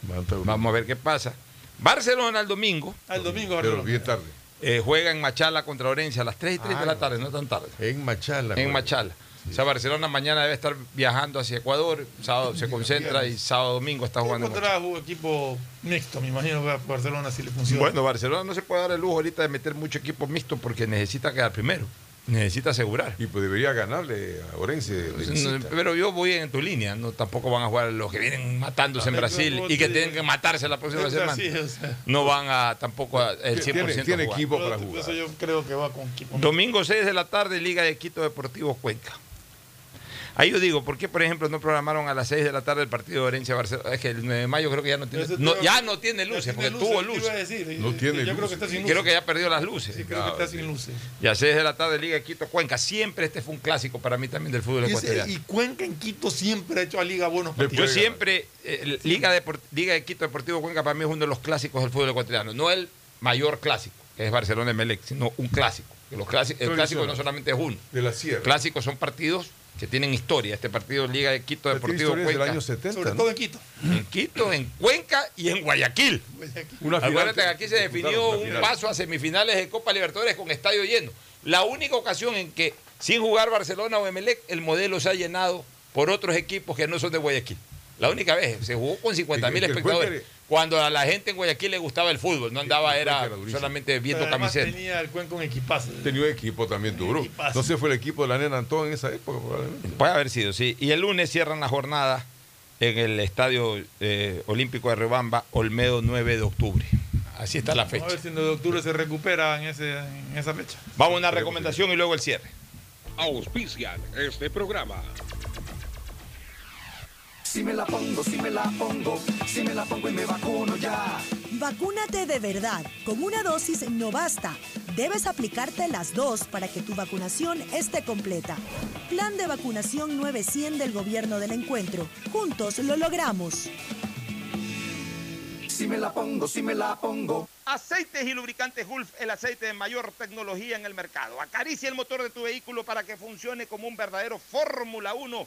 Manta, Vamos a ver qué pasa. Barcelona el domingo Ah, el domingo. Pero bien tarde. eh, juega en Machala contra Orense a las 3 y 30 de la tarde, no tan tarde. En Machala. En juega. Machala. O sea, Barcelona mañana debe estar viajando hacia Ecuador, sábado se concentra y sábado domingo está jugando. en Encontrará un equipo mixto, me imagino que a Barcelona sí le funciona. Bueno, Barcelona no se puede dar el lujo ahorita de meter mucho equipo mixto porque necesita quedar primero. Necesita asegurar. Y pues debería ganarle a Orense. visita. Pero yo voy en tu línea, no tampoco van a jugar los que vienen matándose en Brasil y que tienen que matarse la próxima semana. así, o sea. No van a tampoco a- el 100% Tiene, tiene jugar. equipo para Por jugar. eso yo creo que va con equipo. Domingo 6 de la tarde, Liga de Quito Deportivo Cuenca. Ahí yo digo, ¿por qué, por ejemplo, no programaron a las 6 de la tarde el partido de Orense Barcelona? Es que el 9 de mayo creo que ya no tiene, no, ya no tiene Ya luces, tiene porque tuvo te iba a luces. decir, No y- tiene Yo creo luces. que está sin luces. Creo que ya perdió las luces. Sí, creo que está sin luces. Y a 6 de la tarde, Liga de Quito Cuenca. Siempre este fue un clásico para mí también del fútbol Y, ese- ecuatoriano. y Cuenca en Quito siempre ha hecho a Liga buenos partidos. Yo siempre, eh, Liga, Depor- Liga de Quito Deportivo Cuenca para mí es uno de los clásicos del fútbol ecuatoriano. No el mayor clásico, que es Barcelona Melec, sino un clásico. Que los clásicos, el clásico no solamente es uno. De la Sierra. Clásicos son partidos que tienen historia. Este partido Liga de Quito Deportivo historias del Cuenca. año 70. Sobre ¿no? todo en Quito. En Quito, en Cuenca y en Guayaquil. Acuérdate que aquí se definió un paso a semifinales de Copa Libertadores con estadio lleno. La única ocasión en que, sin jugar Barcelona o Emelec, el modelo se ha llenado por otros equipos que no son de Guayaquil. La única vez, se jugó con 50 mil espectadores. Cuando a la gente en Guayaquil le gustaba el fútbol, no andaba, era solamente viendo Pero camisetas. tenía el cuenco en equipazo. Tenía un equipo también duro. No sé, fue el equipo de la nena Antón en esa época, probablemente. Puede haber sido, sí. Y el lunes cierran la jornada en el Estadio eh, Olímpico de Rebamba, Olmedo 9 de octubre. Así está la Vamos fecha. a ver si en el de octubre se recupera en, ese, en esa fecha. Vamos a una recomendación y luego el cierre. Auspician este programa. Si me la pongo, si me la pongo, si me la pongo y me vacuno ya. Vacúnate de verdad. Con una dosis no basta. Debes aplicarte las dos para que tu vacunación esté completa. Plan de vacunación 900 del Gobierno del Encuentro. Juntos lo logramos. Si me la pongo, si me la pongo. Aceites y lubricantes Gulf, el aceite de mayor tecnología en el mercado. Acaricia el motor de tu vehículo para que funcione como un verdadero Fórmula 1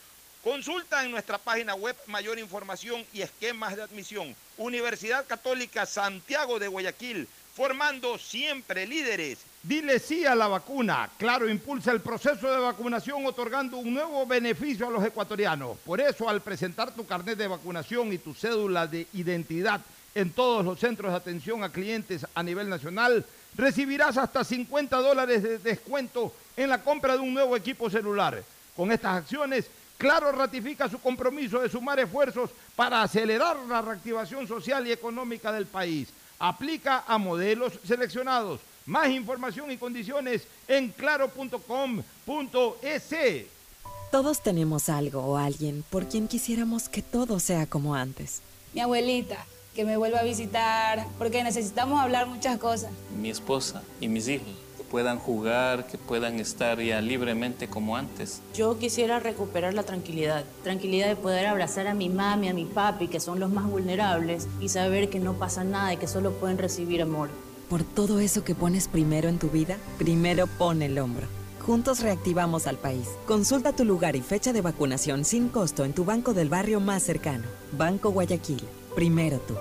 Consulta en nuestra página web mayor información y esquemas de admisión. Universidad Católica Santiago de Guayaquil, formando siempre líderes. Dile sí a la vacuna. Claro, impulsa el proceso de vacunación otorgando un nuevo beneficio a los ecuatorianos. Por eso, al presentar tu carnet de vacunación y tu cédula de identidad en todos los centros de atención a clientes a nivel nacional, recibirás hasta 50 dólares de descuento en la compra de un nuevo equipo celular. Con estas acciones, Claro ratifica su compromiso de sumar esfuerzos para acelerar la reactivación social y económica del país. Aplica a modelos seleccionados. Más información y condiciones en claro.com.es. Todos tenemos algo o alguien por quien quisiéramos que todo sea como antes. Mi abuelita, que me vuelva a visitar, porque necesitamos hablar muchas cosas. Mi esposa y mis hijos, puedan jugar, que puedan estar ya libremente como antes. Yo quisiera recuperar la tranquilidad, tranquilidad de poder abrazar a mi mami, a mi papi, que son los más vulnerables, y saber que no pasa nada y que solo pueden recibir amor. Por todo eso que pones primero en tu vida, primero pon el hombro. Juntos reactivamos al país. Consulta tu lugar y fecha de vacunación sin costo en tu banco del barrio más cercano. Banco Guayaquil. Primero tú.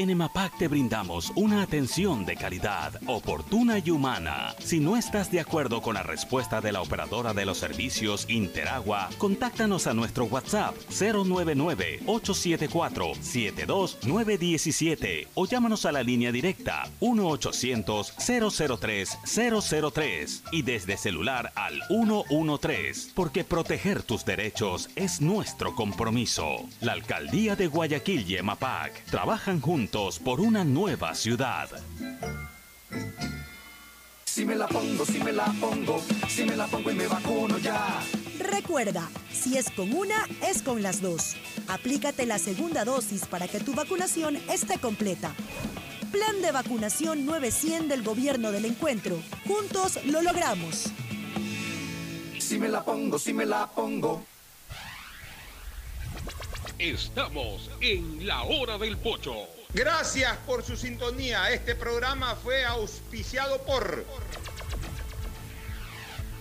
En EMAPAC te brindamos una atención de calidad, oportuna y humana. Si no estás de acuerdo con la respuesta de la operadora de los servicios Interagua, contáctanos a nuestro WhatsApp 099-874-72917 o llámanos a la línea directa 1-800-003-003 y desde celular al 113, porque proteger tus derechos es nuestro compromiso. La Alcaldía de Guayaquil y EMAPAC trabajan juntos por una nueva ciudad. Si me la pongo, si me la pongo, si me la pongo y me vacuno ya. Recuerda, si es con una, es con las dos. Aplícate la segunda dosis para que tu vacunación esté completa. Plan de vacunación 900 del Gobierno del Encuentro. Juntos lo logramos. Si me la pongo, si me la pongo. Estamos en la hora del pocho. Gracias por su sintonía. Este programa fue auspiciado por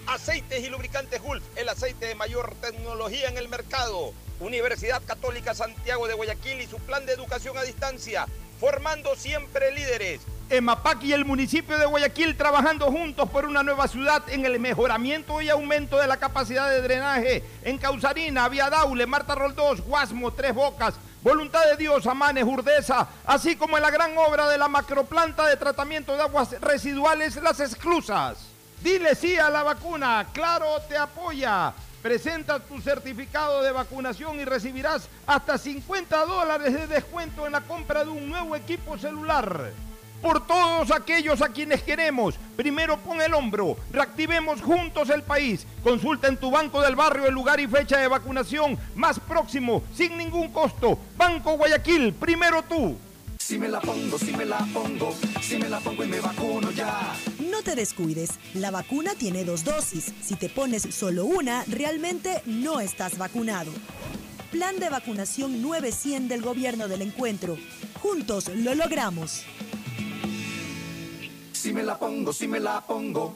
Aceites y Lubricantes Gulf, el aceite de mayor tecnología en el mercado. Universidad Católica Santiago de Guayaquil y su plan de educación a distancia, formando siempre líderes. EMAPAC y el municipio de Guayaquil trabajando juntos por una nueva ciudad en el mejoramiento y aumento de la capacidad de drenaje en Causarina, Vía Daule, Marta Roldós, Guasmo, Tres Bocas, Voluntad de Dios, Amanes, Urdesa, así como en la gran obra de la macroplanta de tratamiento de aguas residuales Las Exclusas. Dile sí a la vacuna, Claro te apoya. Presenta tu certificado de vacunación y recibirás hasta 50 dólares de descuento en la compra de un nuevo equipo celular. Por todos aquellos a quienes queremos, primero pon el hombro, reactivemos juntos el país. Consulta en tu banco del barrio el lugar y fecha de vacunación más próximo, sin ningún costo. Banco Guayaquil, primero tú. Si me la pongo, si me la pongo, si me la pongo y me vacuno ya. No te descuides, la vacuna tiene dos dosis. Si te pones solo una, realmente no estás vacunado. Plan de vacunación 900 del Gobierno del Encuentro. Juntos lo logramos. Si me la pongo, si me la pongo.